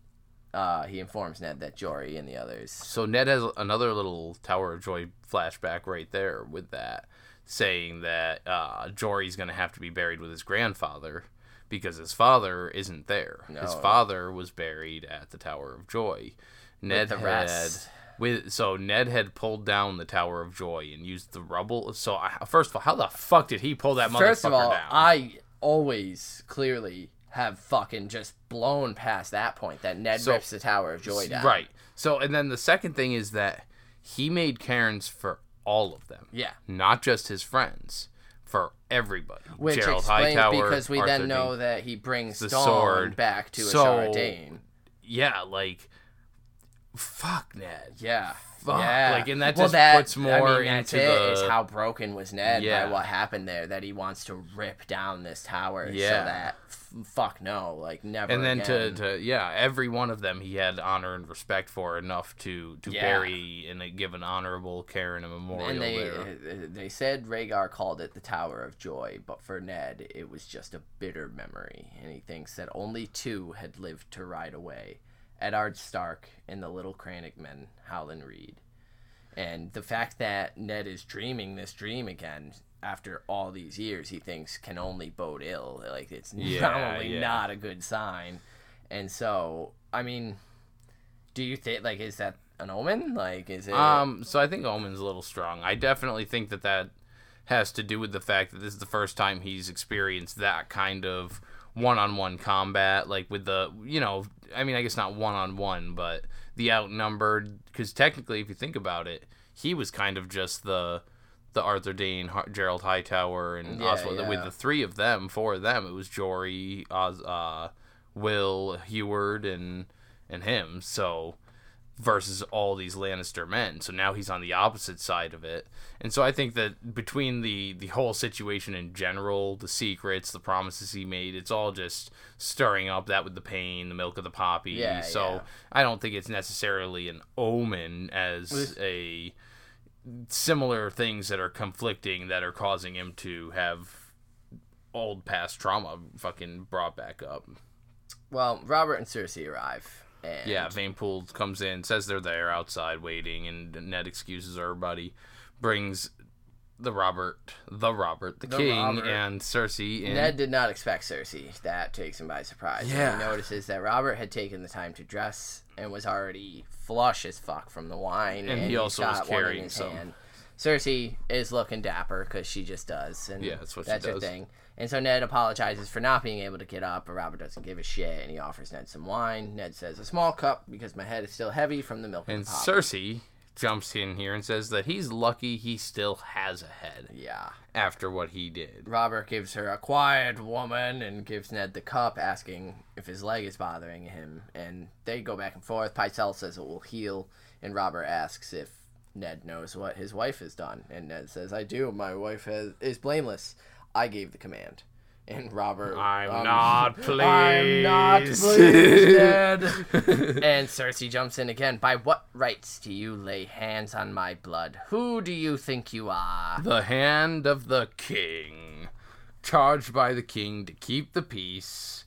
Speaker 2: Uh, he informs Ned that Jory and the others
Speaker 1: So Ned has another little Tower of Joy flashback right there with that, saying that uh, Jory's going to have to be buried with his grandfather because his father isn't there. His father was buried at the Tower of Joy. Ned had
Speaker 2: rest.
Speaker 1: with so Ned had pulled down the Tower of Joy and used the rubble. So I, first of all, how the fuck did he pull that motherfucker
Speaker 2: First of all,
Speaker 1: down?
Speaker 2: I always clearly have fucking just blown past that point that Ned
Speaker 1: So-
Speaker 2: rips the Tower of Joy down.
Speaker 1: Right. So and then the second thing is that he made Cairns for all of them.
Speaker 2: Yeah.
Speaker 1: not just his friends, for everybody.
Speaker 2: Which
Speaker 1: Gerold
Speaker 2: explains
Speaker 1: Hightower,
Speaker 2: because we
Speaker 1: Arthur
Speaker 2: then know
Speaker 1: Dayne.
Speaker 2: that he brings
Speaker 1: the
Speaker 2: Dawn
Speaker 1: sword.
Speaker 2: back to
Speaker 1: So-
Speaker 2: Ashara Dayne.
Speaker 1: yeah, like fuck Ned.
Speaker 2: Yeah.
Speaker 1: Fuck.
Speaker 2: Yeah.
Speaker 1: Like, and that
Speaker 2: well,
Speaker 1: just
Speaker 2: that,
Speaker 1: puts more
Speaker 2: I mean,
Speaker 1: into
Speaker 2: it, is
Speaker 1: the-
Speaker 2: how broken was Ned
Speaker 1: Yeah.
Speaker 2: by what happened there that he wants to rip down this tower so that fuck no, like never
Speaker 1: And then to, to yeah, every one of them he had honor and respect for enough to to
Speaker 2: Yeah.
Speaker 1: bury and give an honorable care and a memorial
Speaker 2: And they
Speaker 1: there.
Speaker 2: uh, they said Rhaegar called it the Tower of Joy, but for Ned, it was just a bitter memory, and he thinks that only two had lived to ride away: Eddard Stark and the little crannogmen, Howland Reed. And the fact that Ned is dreaming this dream again after all these years, he thinks can only bode ill. Like it's
Speaker 1: Yeah,
Speaker 2: only
Speaker 1: yeah.
Speaker 2: not a good sign. And so, I mean, do you think like is that an omen? Like is it?
Speaker 1: Um, so I think Omen's a little strong. I definitely think that that has to do with the fact that this is the first time he's experienced that kind of one-on-one combat, like with the, you know, I mean, I guess not one-on-one, but the outnumbered. Because technically, if you think about it, he was kind of just the the Arthur Dayne, Har- Gerold Hightower, and
Speaker 2: Yeah,
Speaker 1: Oswald. With the three of them, four of them, it was Jory, Oz, uh, Wyl, Heward, and and him. So versus all these Lannister men. So now he's on the opposite side of it. And so I think that between the the whole situation in general, the secrets, the promises he made, it's all just stirring up that with the pain, the milk of the poppy.
Speaker 2: Yeah,
Speaker 1: so
Speaker 2: yeah.
Speaker 1: I don't think it's necessarily an omen as a similar things that are conflicting that are causing him to have old past trauma fucking brought back up.
Speaker 2: Well, Robert and Cersei arrive. And
Speaker 1: Yeah, Vayon Poole comes in, says they're there outside waiting, and Ned excuses everybody, brings the Robert, the Robert, the,
Speaker 2: The
Speaker 1: king,
Speaker 2: Robert.
Speaker 1: and Cersei. In,
Speaker 2: Ned did not expect Cersei. That takes him by surprise.
Speaker 1: Yeah.
Speaker 2: He notices that Robert had taken the time to dress and was already flush as fuck from the wine.
Speaker 1: And he
Speaker 2: he's
Speaker 1: also was carrying some.
Speaker 2: hand. Cersei is looking dapper because she just does. And
Speaker 1: Yeah, that's what she
Speaker 2: that's her thing. And so Ned apologizes for not being able to get up, but Robert doesn't give a shit, and he offers Ned some wine. Ned says, "A small cup because my head is still heavy from the milk."
Speaker 1: and
Speaker 2: and.
Speaker 1: Cersei jumps in here and says that he's lucky he still has a head
Speaker 2: yeah.
Speaker 1: after what he did.
Speaker 2: Robert gives her a quiet woman and gives Ned the cup, asking if his leg is bothering him. And they go back and forth. Pycelle says it will heal, and Robert asks if Ned knows what his wife has done. And Ned says, "I do. My wife has, is blameless. I gave the command." And Robert,
Speaker 1: I'm
Speaker 2: um,
Speaker 1: not pleased.
Speaker 2: I'm not pleased, and Cersei jumps in again. By what rights do you lay hands on my blood? Who do you think you are?
Speaker 1: The hand of the king, charged by the king to keep the peace.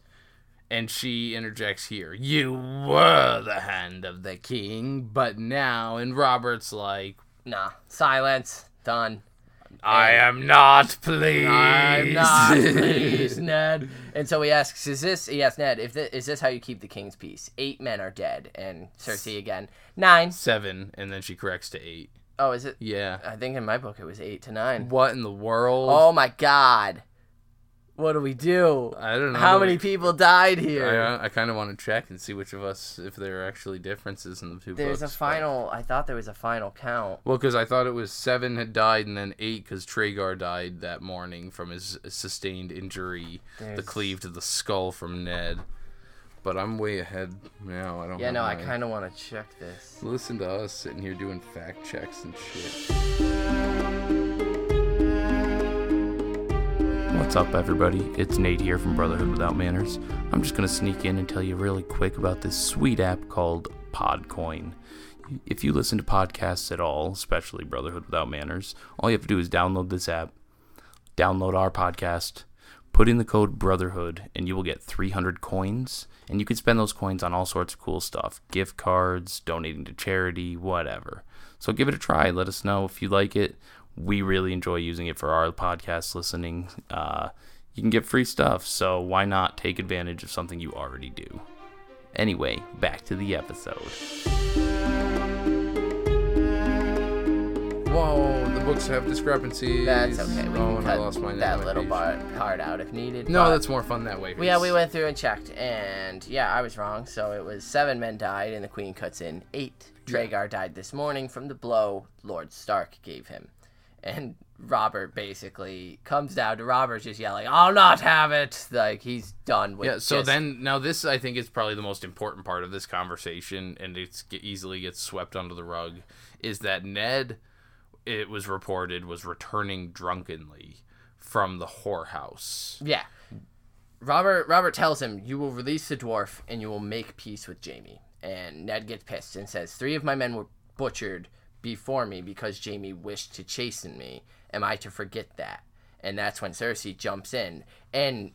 Speaker 1: And she interjects here, You were the hand of the king, but now, and Robert's like,
Speaker 2: Nah, silence. Done.
Speaker 1: I am not pleased.
Speaker 2: I'm not pleased, Ned. And so he asks, "Is this?" He asks Ned, "If thi- is this how you keep the king's peace?" Eight men are dead, and Cersei again, nine.
Speaker 1: Seven, and then she corrects to eight.
Speaker 2: Oh, is it?
Speaker 1: Yeah.
Speaker 2: I think in my book it was eight to nine.
Speaker 1: What in the world?
Speaker 2: Oh my God! What do we do?
Speaker 1: I don't know.
Speaker 2: How many people died here?
Speaker 1: uh, I kind of want to check and see which of us, if there are actually differences in the two
Speaker 2: There's a
Speaker 1: books. but-
Speaker 2: final. I thought there was a final count.
Speaker 1: Well, because I thought it was seven had died and then eight because Tregar died that morning from his sustained injury, the cleave to the skull from Ned. But I'm way ahead now. I don't.
Speaker 2: Yeah, no, I kind of want to check this.
Speaker 1: Listen to us sitting here doing fact checks and shit. What's up, everybody? It's Nate here from Brotherhood Without Manners. I'm just gonna sneak in and tell you really quick about this sweet app called Podcoin. If you listen to podcasts at all, especially Brotherhood Without Manners, all you have to do is download this app, download our podcast, put in the code Brotherhood, and you will get 300 coins. And you can spend those coins on all sorts of cool stuff gift cards, donating to charity, whatever. So give it a try. Let us know if you like it. We really enjoy using it for our podcast listening. Uh, you can get free stuff, so why not take advantage of something you already do? Anyway, back to the episode. Whoa, the books have discrepancies.
Speaker 2: That's okay. We
Speaker 1: oh,
Speaker 2: can
Speaker 1: and I
Speaker 2: cut
Speaker 1: lost my
Speaker 2: that
Speaker 1: my
Speaker 2: little
Speaker 1: page.
Speaker 2: part, part out if needed.
Speaker 1: No,
Speaker 2: but-
Speaker 1: that's more fun that way.
Speaker 2: Well, yeah, we went through and checked, and yeah, I was wrong. So it was seven men died, and the queen cuts in eight. Tregar died this morning from the blow Lord Stark gave him, and Robert basically comes down to Robert just yelling, "I'll not have it!" Like he's done with.
Speaker 1: Yeah, so
Speaker 2: just-
Speaker 1: then now this I think is probably the most important part of this conversation, and it's easily gets swept under the rug, is that Ned, it was reported, was returning drunkenly from the whorehouse.
Speaker 2: yeah, Robert Robert tells him, "You will release the dwarf, and you will make peace with Jaime." And Ned gets pissed and says, three of my men were butchered before me because Jaime wished to chasten me. Am I to forget that?" And that's when Cersei jumps in, and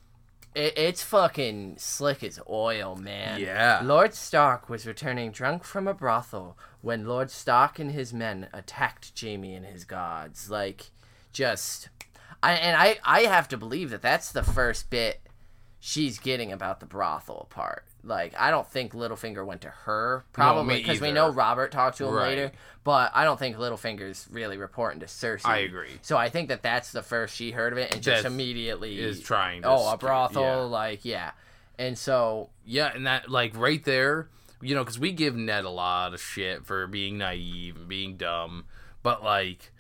Speaker 2: it, it's fucking slick as oil, man.
Speaker 1: Yeah.
Speaker 2: Lord Stark was returning drunk from a brothel when Lord Stark and his men attacked Jaime and his gods. Like, just, I and I I have to believe that that's the first bit she's getting about the brothel part. Like, I don't think Littlefinger went to her probably because we know Robert talked to him
Speaker 1: Right.
Speaker 2: later, but I don't think Littlefinger's really reporting to Cersei.
Speaker 1: I agree.
Speaker 2: So I think that that's the first she heard of it and just immediately
Speaker 1: is trying to
Speaker 2: Oh, a brothel,
Speaker 1: yeah.
Speaker 2: like yeah, and so
Speaker 1: Yeah, and that like right there, you know, because we give Ned a lot of shit for being naive and being dumb, but like.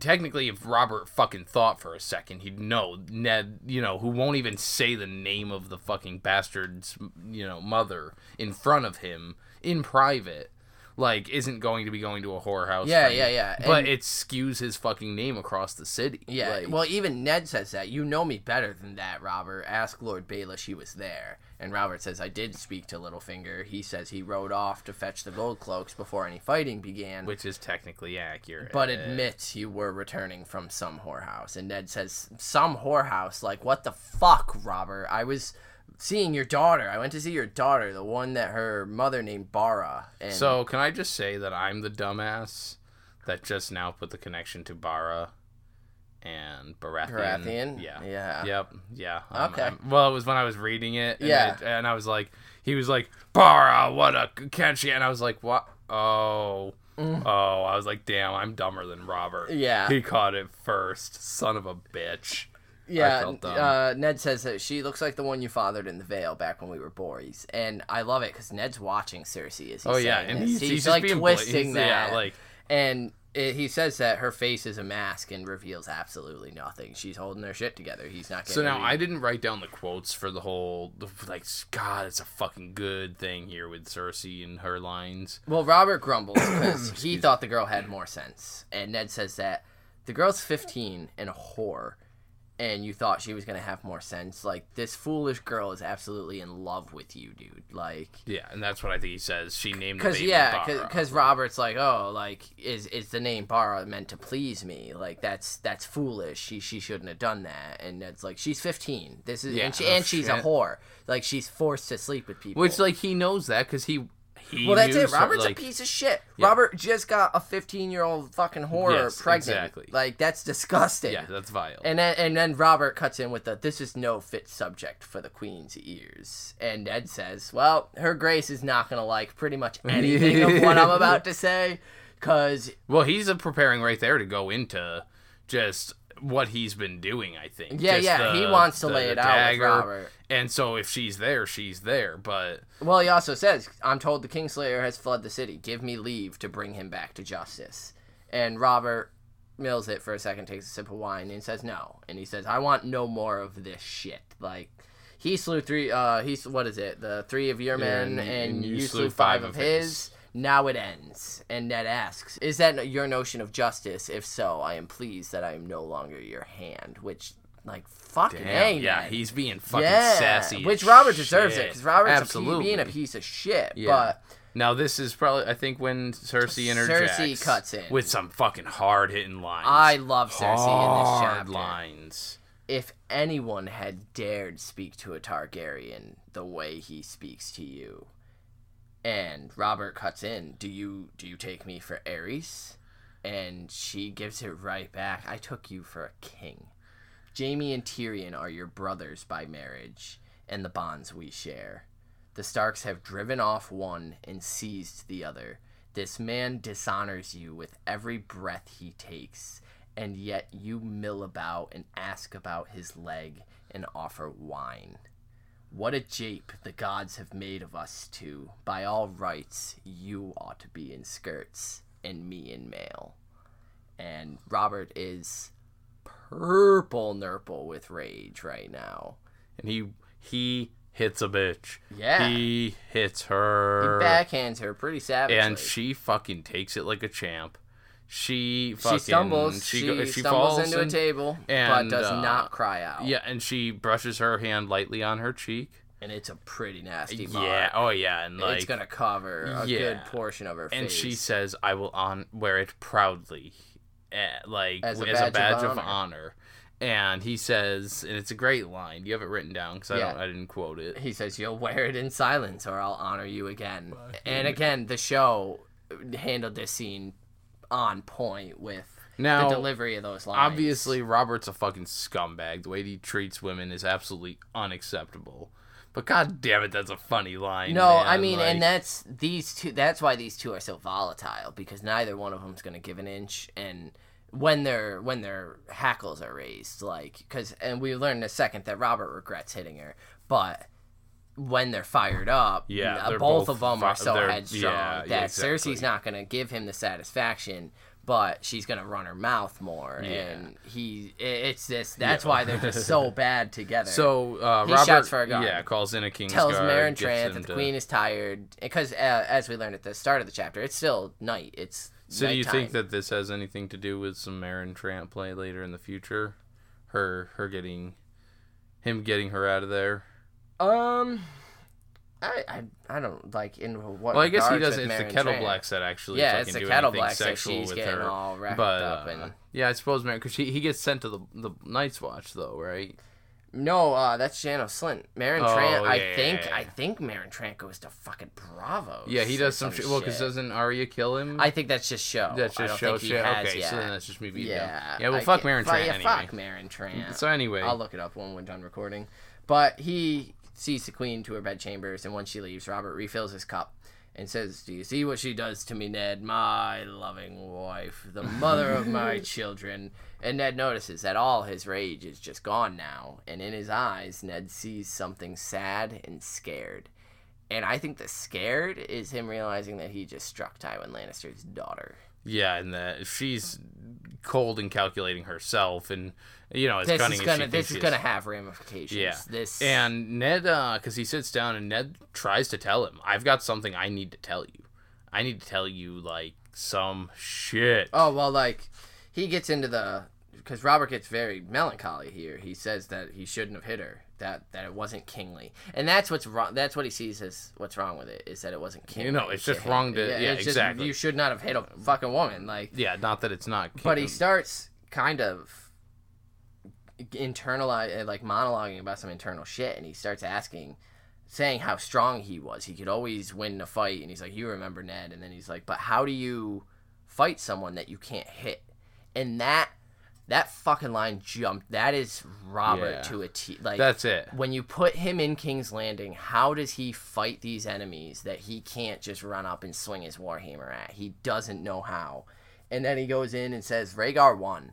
Speaker 1: Technically, if Robert fucking thought for a second, he'd know Ned, you know, who won't even say the name of the fucking bastard's, you know, mother in front of him in private, like, isn't going to be going to a whorehouse.
Speaker 2: Yeah,
Speaker 1: for-
Speaker 2: yeah, yeah.
Speaker 1: But
Speaker 2: And-
Speaker 1: it skews his fucking name across the city.
Speaker 2: Yeah,
Speaker 1: like-
Speaker 2: well, even Ned says that. You know me better than that, Robert. Ask Lord Baelish he was there. And Robert says, I did speak to Littlefinger. He says he rode off to fetch the gold cloaks before any fighting began.
Speaker 1: which is technically accurate.
Speaker 2: but admits you were returning from some whorehouse. And Ned says, Some whorehouse? Like, what the fuck, Robert? I was seeing your daughter. I went to see your daughter, the one that her mother named Barra. And
Speaker 1: So can I just say that I'm the dumbass that just now put the connection to Barra and Baratheon.
Speaker 2: Baratheon?
Speaker 1: Yeah.
Speaker 2: Yeah.
Speaker 1: Yep. Yeah. Um,
Speaker 2: Okay.
Speaker 1: I'm- well, it was when I was reading it. And
Speaker 2: Yeah.
Speaker 1: it- and I was like, he was like, Barra, what a can she? And I was like, what? Oh. Oh, I was like, damn, I'm dumber than Robert.
Speaker 2: Mm. Yeah.
Speaker 1: He caught it first. Son of a bitch.
Speaker 2: Yeah, uh, Ned says that she looks like the one you fathered in the Vale back when we were boys, and I love it because Ned's watching Cersei as he's
Speaker 1: Oh, yeah. And he's,
Speaker 2: he's,
Speaker 1: he's, just
Speaker 2: like
Speaker 1: being bla-
Speaker 2: twisting
Speaker 1: he's-
Speaker 2: that,
Speaker 1: Yeah, like,
Speaker 2: and it, he says that her face is a mask and reveals absolutely nothing. She's holding her shit together. He's not.
Speaker 1: So now
Speaker 2: read.
Speaker 1: I didn't write down the quotes for the whole like God, it's a fucking good thing here with Cersei and her lines.
Speaker 2: Well, Robert grumbles because he thought the girl had more sense, and Ned says that the girl's 15 and a whore, and you thought she was gonna have more sense. Like this foolish girl is absolutely in love with you, dude. Like.
Speaker 1: Yeah, and that's what I think he says. She named the
Speaker 2: Because yeah, because Robert's like, oh, like is is the name Barra meant to please me? Like that's that's foolish. She she shouldn't have done that. And Ned's like, she's fifteen. This is
Speaker 1: Yeah,
Speaker 2: and, she,
Speaker 1: oh,
Speaker 2: and she's a whore. Like she's forced to sleep with people.
Speaker 1: which like he knows that because he he
Speaker 2: well, that's it.
Speaker 1: so-
Speaker 2: Robert's
Speaker 1: like,
Speaker 2: a piece of shit.
Speaker 1: Yeah.
Speaker 2: Robert just got a fifteen-year-old fucking whore
Speaker 1: Yes,
Speaker 2: pregnant.
Speaker 1: exactly.
Speaker 2: Like that's disgusting.
Speaker 1: Yeah, that's vile.
Speaker 2: And then and then Robert cuts in with the this is no fit subject for the queen's ears. And Ed says, "Well, her grace is not going to like pretty much anything of what I'm about to say cuz
Speaker 1: well, he's preparing right there to go into just what he's been doing. I think.
Speaker 2: Yeah,
Speaker 1: Just
Speaker 2: yeah, he wants to
Speaker 1: the-
Speaker 2: lay it out with. Robert.
Speaker 1: And so if she's there, she's there. But
Speaker 2: well, he also says, "I'm told the Kingslayer has fled the city. Give me leave to bring him back to justice." And Robert mills it for a second, takes a sip of wine, and says no. And he says, "I want no more of this shit." Like he slew three. Uh, he's what is it? The three of your men,
Speaker 1: and-
Speaker 2: and,
Speaker 1: and
Speaker 2: you, slew,
Speaker 1: slew
Speaker 2: five,
Speaker 1: five
Speaker 2: of
Speaker 1: of
Speaker 2: his.
Speaker 1: his.
Speaker 2: Now it ends. And Ned asks, "Is that your notion of justice? If so, I am pleased that I am no longer your hand." Which, like, fucking
Speaker 1: damn,
Speaker 2: A,
Speaker 1: yeah,
Speaker 2: Ned.
Speaker 1: he's being fucking
Speaker 2: yeah,
Speaker 1: sassy.
Speaker 2: which Robert deserves it because Robert's
Speaker 1: absolutely
Speaker 2: A, being a piece of shit.
Speaker 1: Yeah.
Speaker 2: But
Speaker 1: Now this is probably I think when Cersei interjects.
Speaker 2: Cersei cuts in.
Speaker 1: with some fucking hard hitting lines.
Speaker 2: I love Cersei in this
Speaker 1: hard
Speaker 2: chapter.
Speaker 1: lines.
Speaker 2: If anyone had dared speak to a Targaryen the way he speaks to you, and Robert cuts in, do you do you take me for Aerys? And she gives it right back. I took you for a king. Jaime and Tyrion are your brothers by marriage and the bonds we share. The Starks have driven off one and seized the other. This man dishonors you with every breath he takes, and yet you mill about and ask about his leg and offer wine. What a jape the gods have made of us two. By all rights, you ought to be in skirts, and me in mail. And Robert is purple nurple with rage right now.
Speaker 1: And he he hits a bitch.
Speaker 2: Yeah.
Speaker 1: He hits her.
Speaker 2: He backhands her pretty savagely.
Speaker 1: and she fucking takes it like a champ. She fucking
Speaker 2: she stumbles.
Speaker 1: She,
Speaker 2: She,
Speaker 1: she
Speaker 2: stumbles
Speaker 1: falls
Speaker 2: into a
Speaker 1: and-
Speaker 2: table, but
Speaker 1: and,
Speaker 2: does
Speaker 1: uh,
Speaker 2: not cry out.
Speaker 1: Yeah, and she brushes her hand lightly on her cheek.
Speaker 2: and it's a pretty nasty mark.
Speaker 1: Yeah. Oh yeah, and like
Speaker 2: it's gonna cover a
Speaker 1: Yeah.
Speaker 2: good portion of her face.
Speaker 1: and she says, "I will on wear it proudly, eh, like
Speaker 2: As
Speaker 1: as
Speaker 2: a
Speaker 1: a
Speaker 2: badge
Speaker 1: badge,
Speaker 2: of
Speaker 1: of,
Speaker 2: honor."
Speaker 1: honor. And he says, and it's a great line. You have it written down because I
Speaker 2: Yeah.
Speaker 1: don't, I didn't quote it.
Speaker 2: He says, "You'll wear it in silence, or I'll honor you again." And again, the show handled this scene on point with
Speaker 1: Now,
Speaker 2: the delivery of those lines.
Speaker 1: obviously, Robert's a fucking scumbag. The way he treats women is absolutely unacceptable. But god damn it, that's a funny line.
Speaker 2: No,
Speaker 1: man.
Speaker 2: I mean, and that's these two. That's why these two are so volatile because neither one of them's gonna give an inch, and when their when their hackles are raised, like because and we learned in a second that Robert regrets hitting her, but when they're fired up,
Speaker 1: Yeah,
Speaker 2: uh, both,
Speaker 1: both
Speaker 2: of them are so headstrong
Speaker 1: yeah,
Speaker 2: that
Speaker 1: yeah, exactly.
Speaker 2: Cersei's not gonna give him the satisfaction. But she's gonna run her mouth more,
Speaker 1: Yeah.
Speaker 2: and he, it's this. That's why they're just so bad together.
Speaker 1: so uh,
Speaker 2: He
Speaker 1: Robert,
Speaker 2: shouts for a gun.
Speaker 1: yeah, calls in a king.
Speaker 2: tells
Speaker 1: guard, Meryn
Speaker 2: Trant that the
Speaker 1: to-
Speaker 2: queen is tired because, uh, as we learned at the start of the chapter, it's still night. It's
Speaker 1: So do you think that this has anything to do with some Meryn Trant play later in the future? Her her getting him getting her out of there.
Speaker 2: Um, I, I I don't like in what.
Speaker 1: Well, I guess he doesn't. It's the Kettle
Speaker 2: Trant.
Speaker 1: Blacks that actually
Speaker 2: Yeah, it's the Kettle Blacks that she's getting
Speaker 1: her.
Speaker 2: all wrapped
Speaker 1: but
Speaker 2: up
Speaker 1: uh,
Speaker 2: in.
Speaker 1: yeah, I suppose Meryn because he, he gets sent to the the Night's Watch though, right?
Speaker 2: No, uh, that's Janos Slynt. Meryn
Speaker 1: Oh,
Speaker 2: Trant, I
Speaker 1: yeah,
Speaker 2: think,
Speaker 1: yeah.
Speaker 2: I think Meryn Trant goes to fucking Bravo.
Speaker 1: Yeah, he does some, shit. Well, because doesn't Arya kill him?
Speaker 2: I think that's just show.
Speaker 1: that's
Speaker 2: I
Speaker 1: just show shit.
Speaker 2: has
Speaker 1: Okay, so then that's just me beating
Speaker 2: yeah.
Speaker 1: him. Yeah, well,
Speaker 2: I
Speaker 1: fuck
Speaker 2: Meryn
Speaker 1: Trant
Speaker 2: yeah,
Speaker 1: anyway.
Speaker 2: Fuck Meryn Trant.
Speaker 1: So anyway,
Speaker 2: I'll look it up when we're done recording. But he sees the queen to her bedchambers, and when she leaves, Robert refills his cup and says, "Do you see what she does to me, Ned? My loving wife, the mother of my children." And Ned notices that all his rage is just gone now, and in his eyes, Ned sees something sad and scared. And I think the scared is him realizing that he just struck Tywin Lannister's daughter.
Speaker 1: yeah, and that she's cold and calculating herself, and you know, as
Speaker 2: This
Speaker 1: cunning
Speaker 2: is
Speaker 1: as
Speaker 2: gonna
Speaker 1: she
Speaker 2: this is gonna have ramifications.
Speaker 1: Yeah.
Speaker 2: This
Speaker 1: And Ned, uh, because he sits down and Ned tries to tell him, I've got something I need to tell you. I need to tell you, like, some shit.
Speaker 2: Oh well, like he gets into the because Robert gets very melancholy here. He says that he shouldn't have hit her. That that it wasn't kingly, and that's what's wrong. That's what he sees as what's wrong with it is that it wasn't kingly.
Speaker 1: You know, it's just
Speaker 2: hit.
Speaker 1: wrong to- yeah,
Speaker 2: just-
Speaker 1: exactly.
Speaker 2: you should not have hit a fucking woman. Like,
Speaker 1: Yeah, not that it's not. Kingly.
Speaker 2: but he starts kind of internalize eh, like monologuing about some internal shit, and he starts asking. Saying how strong he was, he could always win a fight, and he's like, "You remember Ned?" And then he's like, "But how do you fight someone that you can't hit?" And that that fucking line jumped. That is Robert
Speaker 1: Yeah.
Speaker 2: to a T. Like
Speaker 1: That's it.
Speaker 2: when you put him in King's Landing, how does he fight these enemies that he can't just run up and swing his warhammer at? He doesn't know how. And then he goes in and says, Rhaegar won.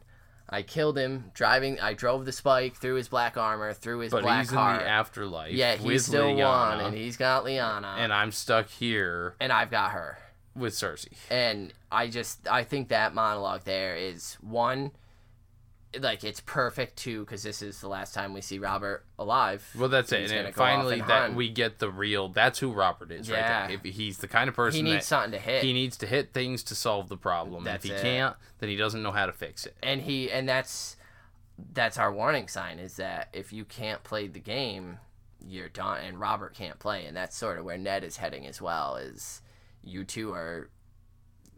Speaker 2: I killed him driving. I drove the spike through his black armor, through his.
Speaker 1: But
Speaker 2: black
Speaker 1: he's in the afterlife.
Speaker 2: yeah, he
Speaker 1: with
Speaker 2: still won,
Speaker 1: Lyanna,
Speaker 2: and he's got Lyanna,
Speaker 1: and I'm stuck here
Speaker 2: and I've got her.
Speaker 1: with Cersei.
Speaker 2: and I just I think that monologue there is one like it's perfect too because this is the last time we see Robert alive.
Speaker 1: Well, that's it. And it, finally,
Speaker 2: and
Speaker 1: that
Speaker 2: hunt.
Speaker 1: we get the real. That's who Robert is,
Speaker 2: Yeah.
Speaker 1: right there. If he's the kind of person
Speaker 2: he needs something to hit,
Speaker 1: he needs to hit things to solve the problem. And if
Speaker 2: That's
Speaker 1: he
Speaker 2: it.
Speaker 1: can't, then he doesn't know how to fix it.
Speaker 2: and he and that's that's our warning sign is that if you can't play the game, you're done. And Robert can't play, and that's sort of where Ned is heading as well. Is you two are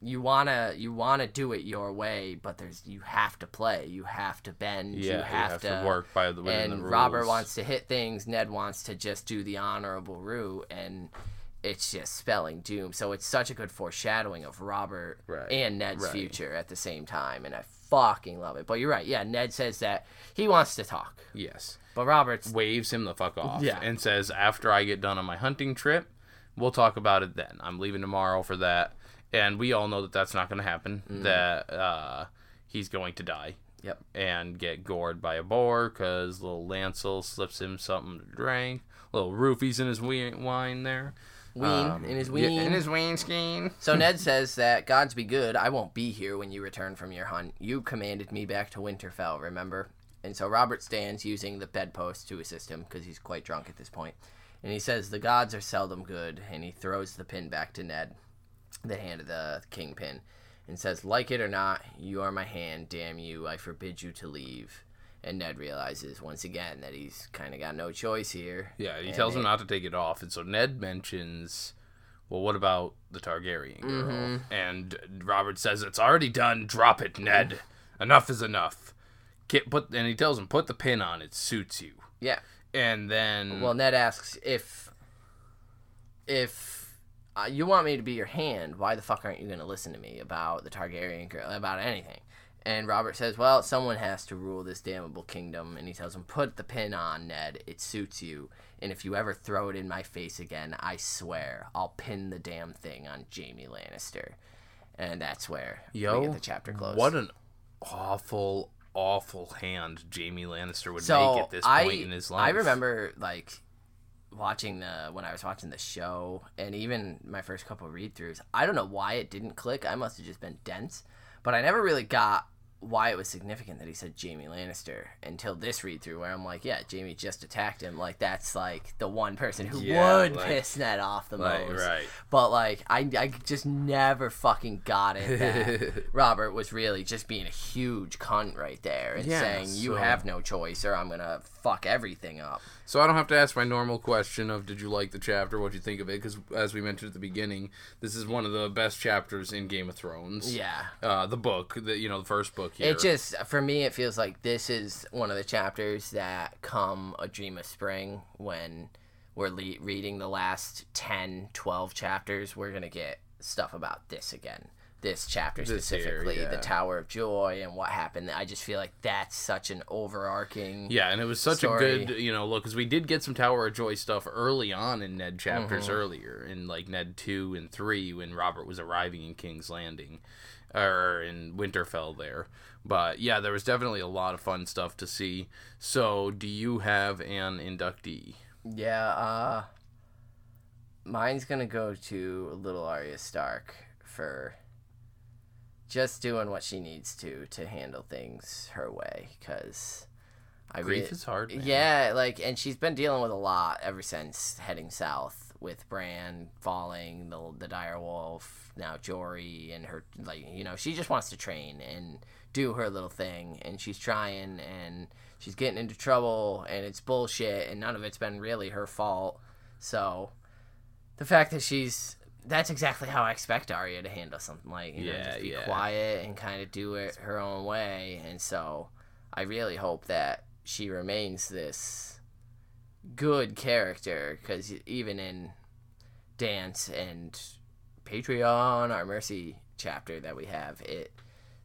Speaker 2: you wanna you wanna do it your way, but there's you have to play, you have to bend,
Speaker 1: Yeah,
Speaker 2: you have, to,
Speaker 1: work by the within
Speaker 2: and
Speaker 1: the rules.
Speaker 2: Robert wants to hit things. Ned wants to just do the honorable route, and it's just spelling doom. So it's such a good foreshadowing of Robert
Speaker 1: Right,
Speaker 2: and Ned's
Speaker 1: right.
Speaker 2: future at the same time, and I fucking love it. But you're right. Yeah, Ned says that he wants to talk,
Speaker 1: Yes.
Speaker 2: but Robert's
Speaker 1: Waves him the fuck off.
Speaker 2: Yeah.
Speaker 1: And says, after I get done on my hunting trip, we'll talk about it then. I'm leaving tomorrow for that. And we all know that that's not going to happen. That uh, he's going to die.
Speaker 2: Yep.
Speaker 1: And get gored by a boar because little Lancel slips him something to drink. Little roofies in his wine there.
Speaker 2: ween
Speaker 1: Um,
Speaker 2: in his
Speaker 1: yeah, in his wine skin.
Speaker 2: So Ned says that gods be good. I won't be here when you return from your hunt. You commanded me back to Winterfell, remember? And so Robert stands using the bedpost to assist him because he's quite drunk at this point. And he says the gods are seldom good, and he throws the pin back to Ned, the hand of the kingpin and says, "Like it or not, you are my hand. Damn you! I forbid you to leave." And Ned realizes once again that he's kind of got no choice here.
Speaker 1: Yeah, he tells him not to take it off, and so Ned mentions, "Well, what about the Targaryen girl?"
Speaker 2: Mm-hmm.
Speaker 1: And Robert says, "It's already done. Drop it, Ned. Enough is enough." Get, put, and he tells him, "Put the pin on. It suits you."
Speaker 2: Yeah.
Speaker 1: And then,
Speaker 2: Well, Ned asks if if uh, you want me to be your hand, why the fuck aren't you going to listen to me about the Targaryen girl, about anything? And Robert says, "Well, someone has to rule this damnable kingdom." And he tells him, "Put the pin on, Ned. It suits you. And if you ever throw it in my face again, I swear I'll pin the damn thing on Jaime Lannister." And that's where
Speaker 1: yo,
Speaker 2: we get the chapter closed.
Speaker 1: what an awful, awful hand Jaime Lannister would
Speaker 2: so
Speaker 1: make at this
Speaker 2: I,
Speaker 1: point in his life.
Speaker 2: I remember like watching the when I was watching the show and even my first couple read throughs. I don't know why it didn't click. I must have just been dense, but I never really got why it was significant that he said Jaime Lannister until this read through where I'm like, yeah, Jaime just attacked him. Like that's like the one person who
Speaker 1: Yeah,
Speaker 2: would
Speaker 1: like-
Speaker 2: piss Ned off the
Speaker 1: Like,
Speaker 2: most.
Speaker 1: right.
Speaker 2: But like I, I just never fucking got it that Robert was really just being a huge cunt right there and
Speaker 1: Yeah,
Speaker 2: saying you have no choice or I'm gonna fuck everything up.
Speaker 1: So I don't have to ask my normal question of did you like the chapter, what you think of it? Because as we mentioned at the beginning, this is one of the best chapters in Game of Thrones.
Speaker 2: Yeah.
Speaker 1: Uh, the book, the you know the first book here.
Speaker 2: It just for me it feels like this is one of the chapters that come a dream of spring when we're le- reading the last 10 12 chapters we're going to get stuff about this again this chapter
Speaker 1: This
Speaker 2: specifically
Speaker 1: yeah.
Speaker 2: the tower of joy and what happened i just feel like that's such an overarching
Speaker 1: Yeah, and it was such
Speaker 2: story.
Speaker 1: a good, you know, look because we did get some Tower of Joy stuff early on in Ned chapters
Speaker 2: Mm-hmm.
Speaker 1: earlier, in like Ned two and three when Robert was arriving in King's Landing, or in Winterfell there. But yeah, there was definitely a lot of fun stuff to see. So, do you have an inductee?
Speaker 2: Yeah, uh mine's gonna go to little Arya Stark for just doing what she needs to to handle things her way, because I
Speaker 1: Grief
Speaker 2: really,
Speaker 1: is hard. Man.
Speaker 2: yeah, like, and she's been dealing with a lot ever since heading south with Bran falling, the the dire wolf, now Jory, and her like, you know, she just wants to train and do her little thing, and she's trying, and she's getting into trouble, and it's bullshit, and none of it's been really her fault. So, the fact that she's that's exactly how I expect Arya to handle something like you know, just be
Speaker 1: yeah.
Speaker 2: quiet and kind of do it her own way, and so I really hope that she remains this good character because even in dance and patreon our mercy chapter that we have it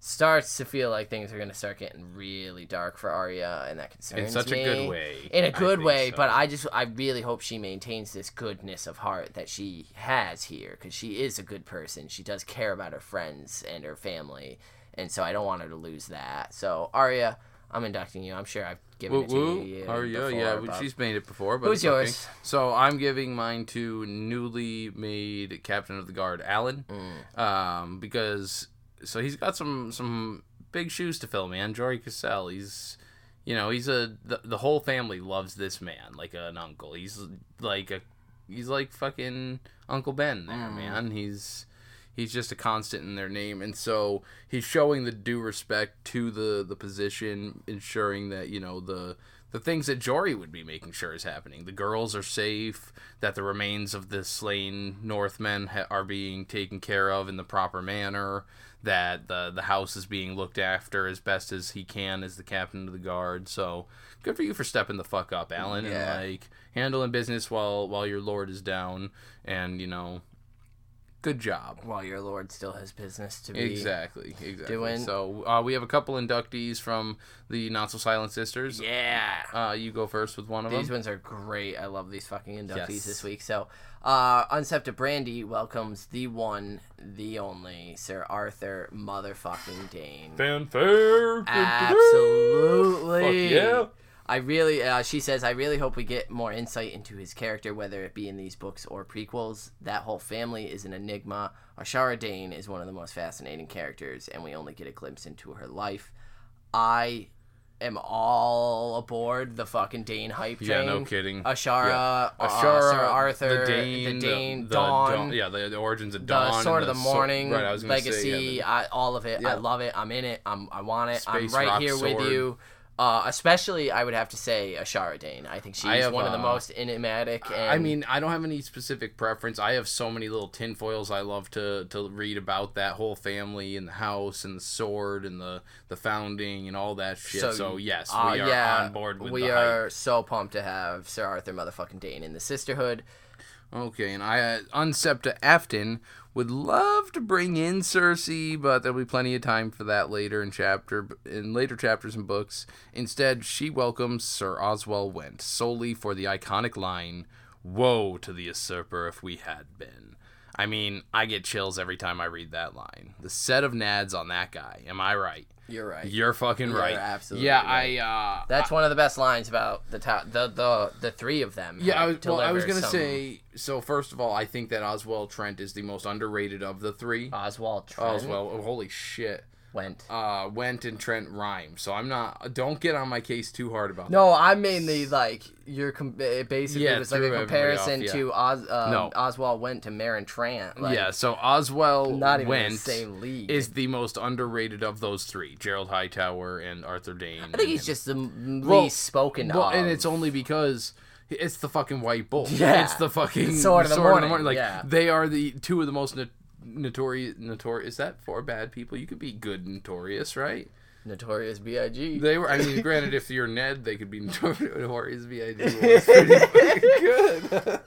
Speaker 2: starts to feel like things are going to start getting really dark for Arya, and that concerns me.
Speaker 1: in such
Speaker 2: me.
Speaker 1: a good way.
Speaker 2: In a good way,
Speaker 1: so.
Speaker 2: but I just I really hope she maintains this goodness of heart that she has here because she is a good person. She does care about her friends and her family, and so I don't want her to lose that. So Arya, I'm inducting you. I'm sure I've given
Speaker 1: Woo
Speaker 2: it to
Speaker 1: woo.
Speaker 2: you.
Speaker 1: Arya,
Speaker 2: before,
Speaker 1: yeah,
Speaker 2: but-
Speaker 1: she's made it before. But
Speaker 2: Who's
Speaker 1: it's okay.
Speaker 2: yours?
Speaker 1: So I'm giving mine to newly made captain of the guard, Alyn,
Speaker 2: Mm.
Speaker 1: um, because so he's got some some big shoes to fill, man. Jory Cassel, he's you know he's a the, the whole family loves this man like an uncle. He's like a he's like fucking Uncle Ben there,
Speaker 2: Mm.
Speaker 1: man. He's he's just a constant in their name and so he's showing the due respect to the the position ensuring that you know the the things that Jory would be making sure is happening. The girls are safe, that the remains of the slain Northmen ha- are being taken care of in the proper manner, that the the house is being looked after as best as he can as the captain of the guard. So, good for you for stepping the fuck up, Alyn,
Speaker 2: Yeah.
Speaker 1: and like handling business while while your lord is down and, you know, good job.
Speaker 2: While your lord still has business to be.
Speaker 1: Exactly, exactly.
Speaker 2: doing-
Speaker 1: So uh, we have a couple inductees from the Not So Silent Sisters.
Speaker 2: Yeah.
Speaker 1: Uh, you go first with one of
Speaker 2: These
Speaker 1: them.
Speaker 2: ones are great. I love these fucking inductees
Speaker 1: Yes.
Speaker 2: this week. So, uh, Unsepta Brandy welcomes the one, the only Sir Arthur motherfucking Dayne.
Speaker 1: Fanfare.
Speaker 2: Absolutely.
Speaker 1: Fuck yeah.
Speaker 2: I really, uh, she says, I really hope we get more insight into his character, whether it be in these books or prequels. That whole family is an enigma. Ashara Dayne is one of the most fascinating characters, and we only get a glimpse into her life. I am all aboard the fucking Dayne hype train.
Speaker 1: Yeah, no kidding.
Speaker 2: Ashara,
Speaker 1: Yeah.
Speaker 2: uh,
Speaker 1: Ashara,
Speaker 2: Sir Arthur,
Speaker 1: the Dayne,
Speaker 2: the Dayne,
Speaker 1: the
Speaker 2: Dawn,
Speaker 1: yeah, the, the origins of
Speaker 2: the
Speaker 1: Dawn,
Speaker 2: Sword
Speaker 1: and
Speaker 2: of the
Speaker 1: Sword-
Speaker 2: Morning,
Speaker 1: right, I was
Speaker 2: Legacy,
Speaker 1: Say, yeah, the-
Speaker 2: I, all of it. I love it. I'm in it. I'm, I want it. I'm right here with you. Uh, especially, I would have to say Ashara Dayne. I think she's
Speaker 1: I have,
Speaker 2: one of the
Speaker 1: uh,
Speaker 2: most enigmatic. And,
Speaker 1: I mean, I don't have any specific preference. I have so many little tinfoils I love to, to read about that whole family and the house and the sword and the, the founding and all that shit. So, yes, we
Speaker 2: uh,
Speaker 1: are
Speaker 2: yeah,
Speaker 1: on board with
Speaker 2: we
Speaker 1: the hype.
Speaker 2: are so pumped to have Sir Arthur motherfucking Dayne in the Sisterhood.
Speaker 1: Okay, and I uh, Unsepta Afton would love to bring in Cersei, but there'll be plenty of time for that later in chapter in later chapters and books. Instead, she welcomes Sir Oswell Whent solely for the iconic line, "Woe to the usurper if we had been." I mean, I get chills every time I read that line. The set of nads on that guy. Am I right?
Speaker 2: You're right.
Speaker 1: You're fucking
Speaker 2: You're
Speaker 1: right.
Speaker 2: absolutely
Speaker 1: Yeah,
Speaker 2: right.
Speaker 1: I uh
Speaker 2: That's one of the best lines about the ta- the the the three of them.
Speaker 1: Yeah, I was, well, I was gonna
Speaker 2: some-
Speaker 1: say. So first of all, I think that Oswald Trent is the most underrated of the three.
Speaker 2: Oswald Trent
Speaker 1: Oswald, oh, holy shit.
Speaker 2: Went.
Speaker 1: Uh, Whent and Trent rhyme. So I'm not. Don't get on my case too hard about
Speaker 2: No, I mainly like you're com- basically
Speaker 1: Yeah,
Speaker 2: was like a comparison
Speaker 1: off, yeah.
Speaker 2: to Oz. Uh,
Speaker 1: No.
Speaker 2: Oswald went to Meryn Trant. Like,
Speaker 1: yeah. So Oswald
Speaker 2: not even Whent the same league.
Speaker 1: is the most underrated of those three: Gerold Hightower and Arthur Dayne.
Speaker 2: I think he's just the
Speaker 1: Well,
Speaker 2: least spoken
Speaker 1: Well,
Speaker 2: of.
Speaker 1: and it's only because. It's the fucking white bull.
Speaker 2: Yeah.
Speaker 1: It's the fucking
Speaker 2: Sword of the Morning,
Speaker 1: Like
Speaker 2: yeah.
Speaker 1: they are the two of the most notorious. Notorious. Is that for bad people? You could be good notorious, right?
Speaker 2: Notorious B.I.G.
Speaker 1: They were. I mean, granted, if you're Ned, they could be Notorious B.I.G. was pretty fucking good.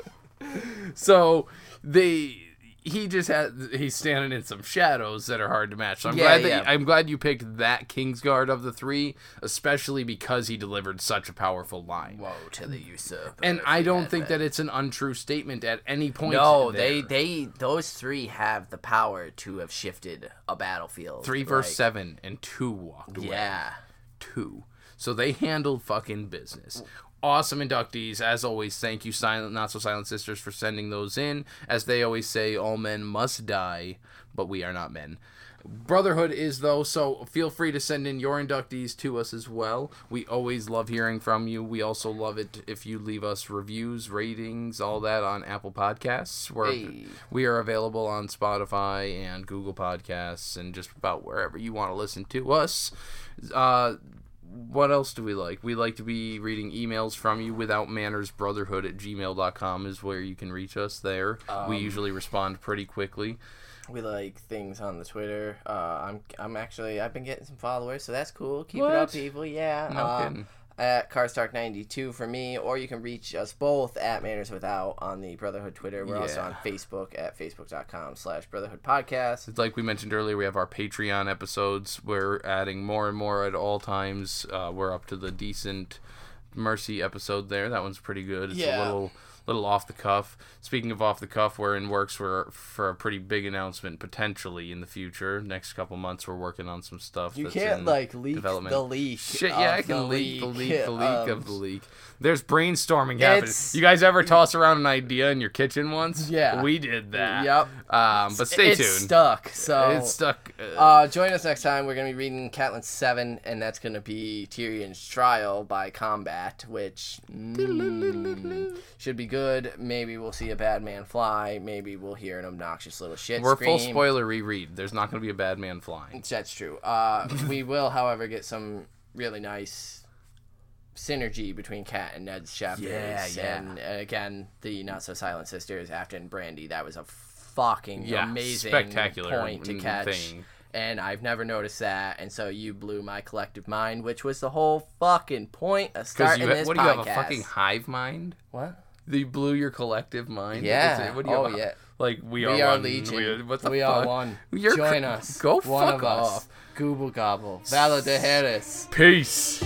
Speaker 1: so they. He just had. He's standing in some shadows that are hard to match. So I'm
Speaker 2: Yeah,
Speaker 1: glad that
Speaker 2: yeah.
Speaker 1: I'm glad you picked that Kingsguard of the three, especially because he delivered such a powerful line.
Speaker 2: Woe to the usurper.
Speaker 1: And I don't think
Speaker 2: been.
Speaker 1: that it's an untrue statement at any point.
Speaker 2: No, they they those three have the power to have shifted a battlefield.
Speaker 1: three verse
Speaker 2: like,
Speaker 1: seven and two walked away.
Speaker 2: Yeah.
Speaker 1: two. So they handled fucking business. Awesome inductees. As always, thank you, Silent Not So Silent Sisters, for sending those in. As they always say, all men must die, but we are not men. Brotherhood is, though, so feel free to send in your inductees to us as well. We always love hearing from you. We also love it if you leave us reviews, ratings, all that on Apple Podcasts. We're,
Speaker 2: Hey.
Speaker 1: We are available on Spotify and Google Podcasts and just about wherever you want to listen to us. Uh, what else do we like? We like to be reading emails from you without manners brotherhood at gmail.com is where you can reach us there. we usually respond pretty quickly.
Speaker 2: We like things on the Twitter. Uh, I'm I'm actually I've been getting some followers, so that's cool. Keep it up, people. Yeah.
Speaker 1: No
Speaker 2: uh,
Speaker 1: kidding.
Speaker 2: At Carstark92 for me, or you can reach us both at Manners Without on the Brotherhood Twitter. We're also on Facebook at facebook.com slash Brotherhood Podcast.
Speaker 1: It's like we mentioned earlier, we have our Patreon episodes. We're adding more and more at all times. Uh, we're up to the decent Mercy episode there. That one's pretty good. It's a
Speaker 2: Yeah.
Speaker 1: little little off the cuff. Speaking of off the cuff, we're in works for for a pretty big announcement potentially in the future. Next couple months, we're working on some stuff.
Speaker 2: You can't like leak the leak.
Speaker 1: Shit, yeah, I can
Speaker 2: the
Speaker 1: leak the leak, the leak
Speaker 2: of-
Speaker 1: of the leak. There's brainstorming happening. You guys ever toss around an idea in your kitchen once?
Speaker 2: Yeah.
Speaker 1: we did that.
Speaker 2: Yep.
Speaker 1: Um, but stay
Speaker 2: it's
Speaker 1: tuned.
Speaker 2: stuck. So
Speaker 1: It's stuck. Uh,
Speaker 2: Uh, join us next time. We're going to be reading Catelyn 7, and that's going to be Tyrion's Trial by Combat, which mm, should be good. Maybe we'll see a bad man fly. Maybe we'll hear an obnoxious little shit
Speaker 1: we're
Speaker 2: scream.
Speaker 1: full spoiler reread. There's not going to be a bad man flying.
Speaker 2: That's true. Uh, we will, however, get some really nice synergy between Kat and Ned's chapters.
Speaker 1: Yeah, yeah.
Speaker 2: And uh, again, the Not So Silent Sisters, Afton and Brandy, that was a fucking
Speaker 1: Yeah,
Speaker 2: amazing
Speaker 1: spectacular
Speaker 2: point to catch.
Speaker 1: thing.
Speaker 2: And I've never noticed that, and so you blew my collective mind, which was the whole fucking point of starting
Speaker 1: you,
Speaker 2: this
Speaker 1: what do you have a fucking hive mind?
Speaker 2: what?
Speaker 1: You blew your collective mind.
Speaker 2: Yeah.
Speaker 1: What do you
Speaker 2: Oh,
Speaker 1: have
Speaker 2: yeah.
Speaker 1: Like we,
Speaker 2: We
Speaker 1: are,
Speaker 2: are
Speaker 1: one.
Speaker 2: Legion.
Speaker 1: We, what the
Speaker 2: we
Speaker 1: fuck?
Speaker 2: are one.
Speaker 1: You're
Speaker 2: Join
Speaker 1: cr-
Speaker 2: us.
Speaker 1: Go
Speaker 2: one
Speaker 1: fuck
Speaker 2: of us.
Speaker 1: off.
Speaker 2: Google gobble. Valar Dohaeris.
Speaker 1: Peace.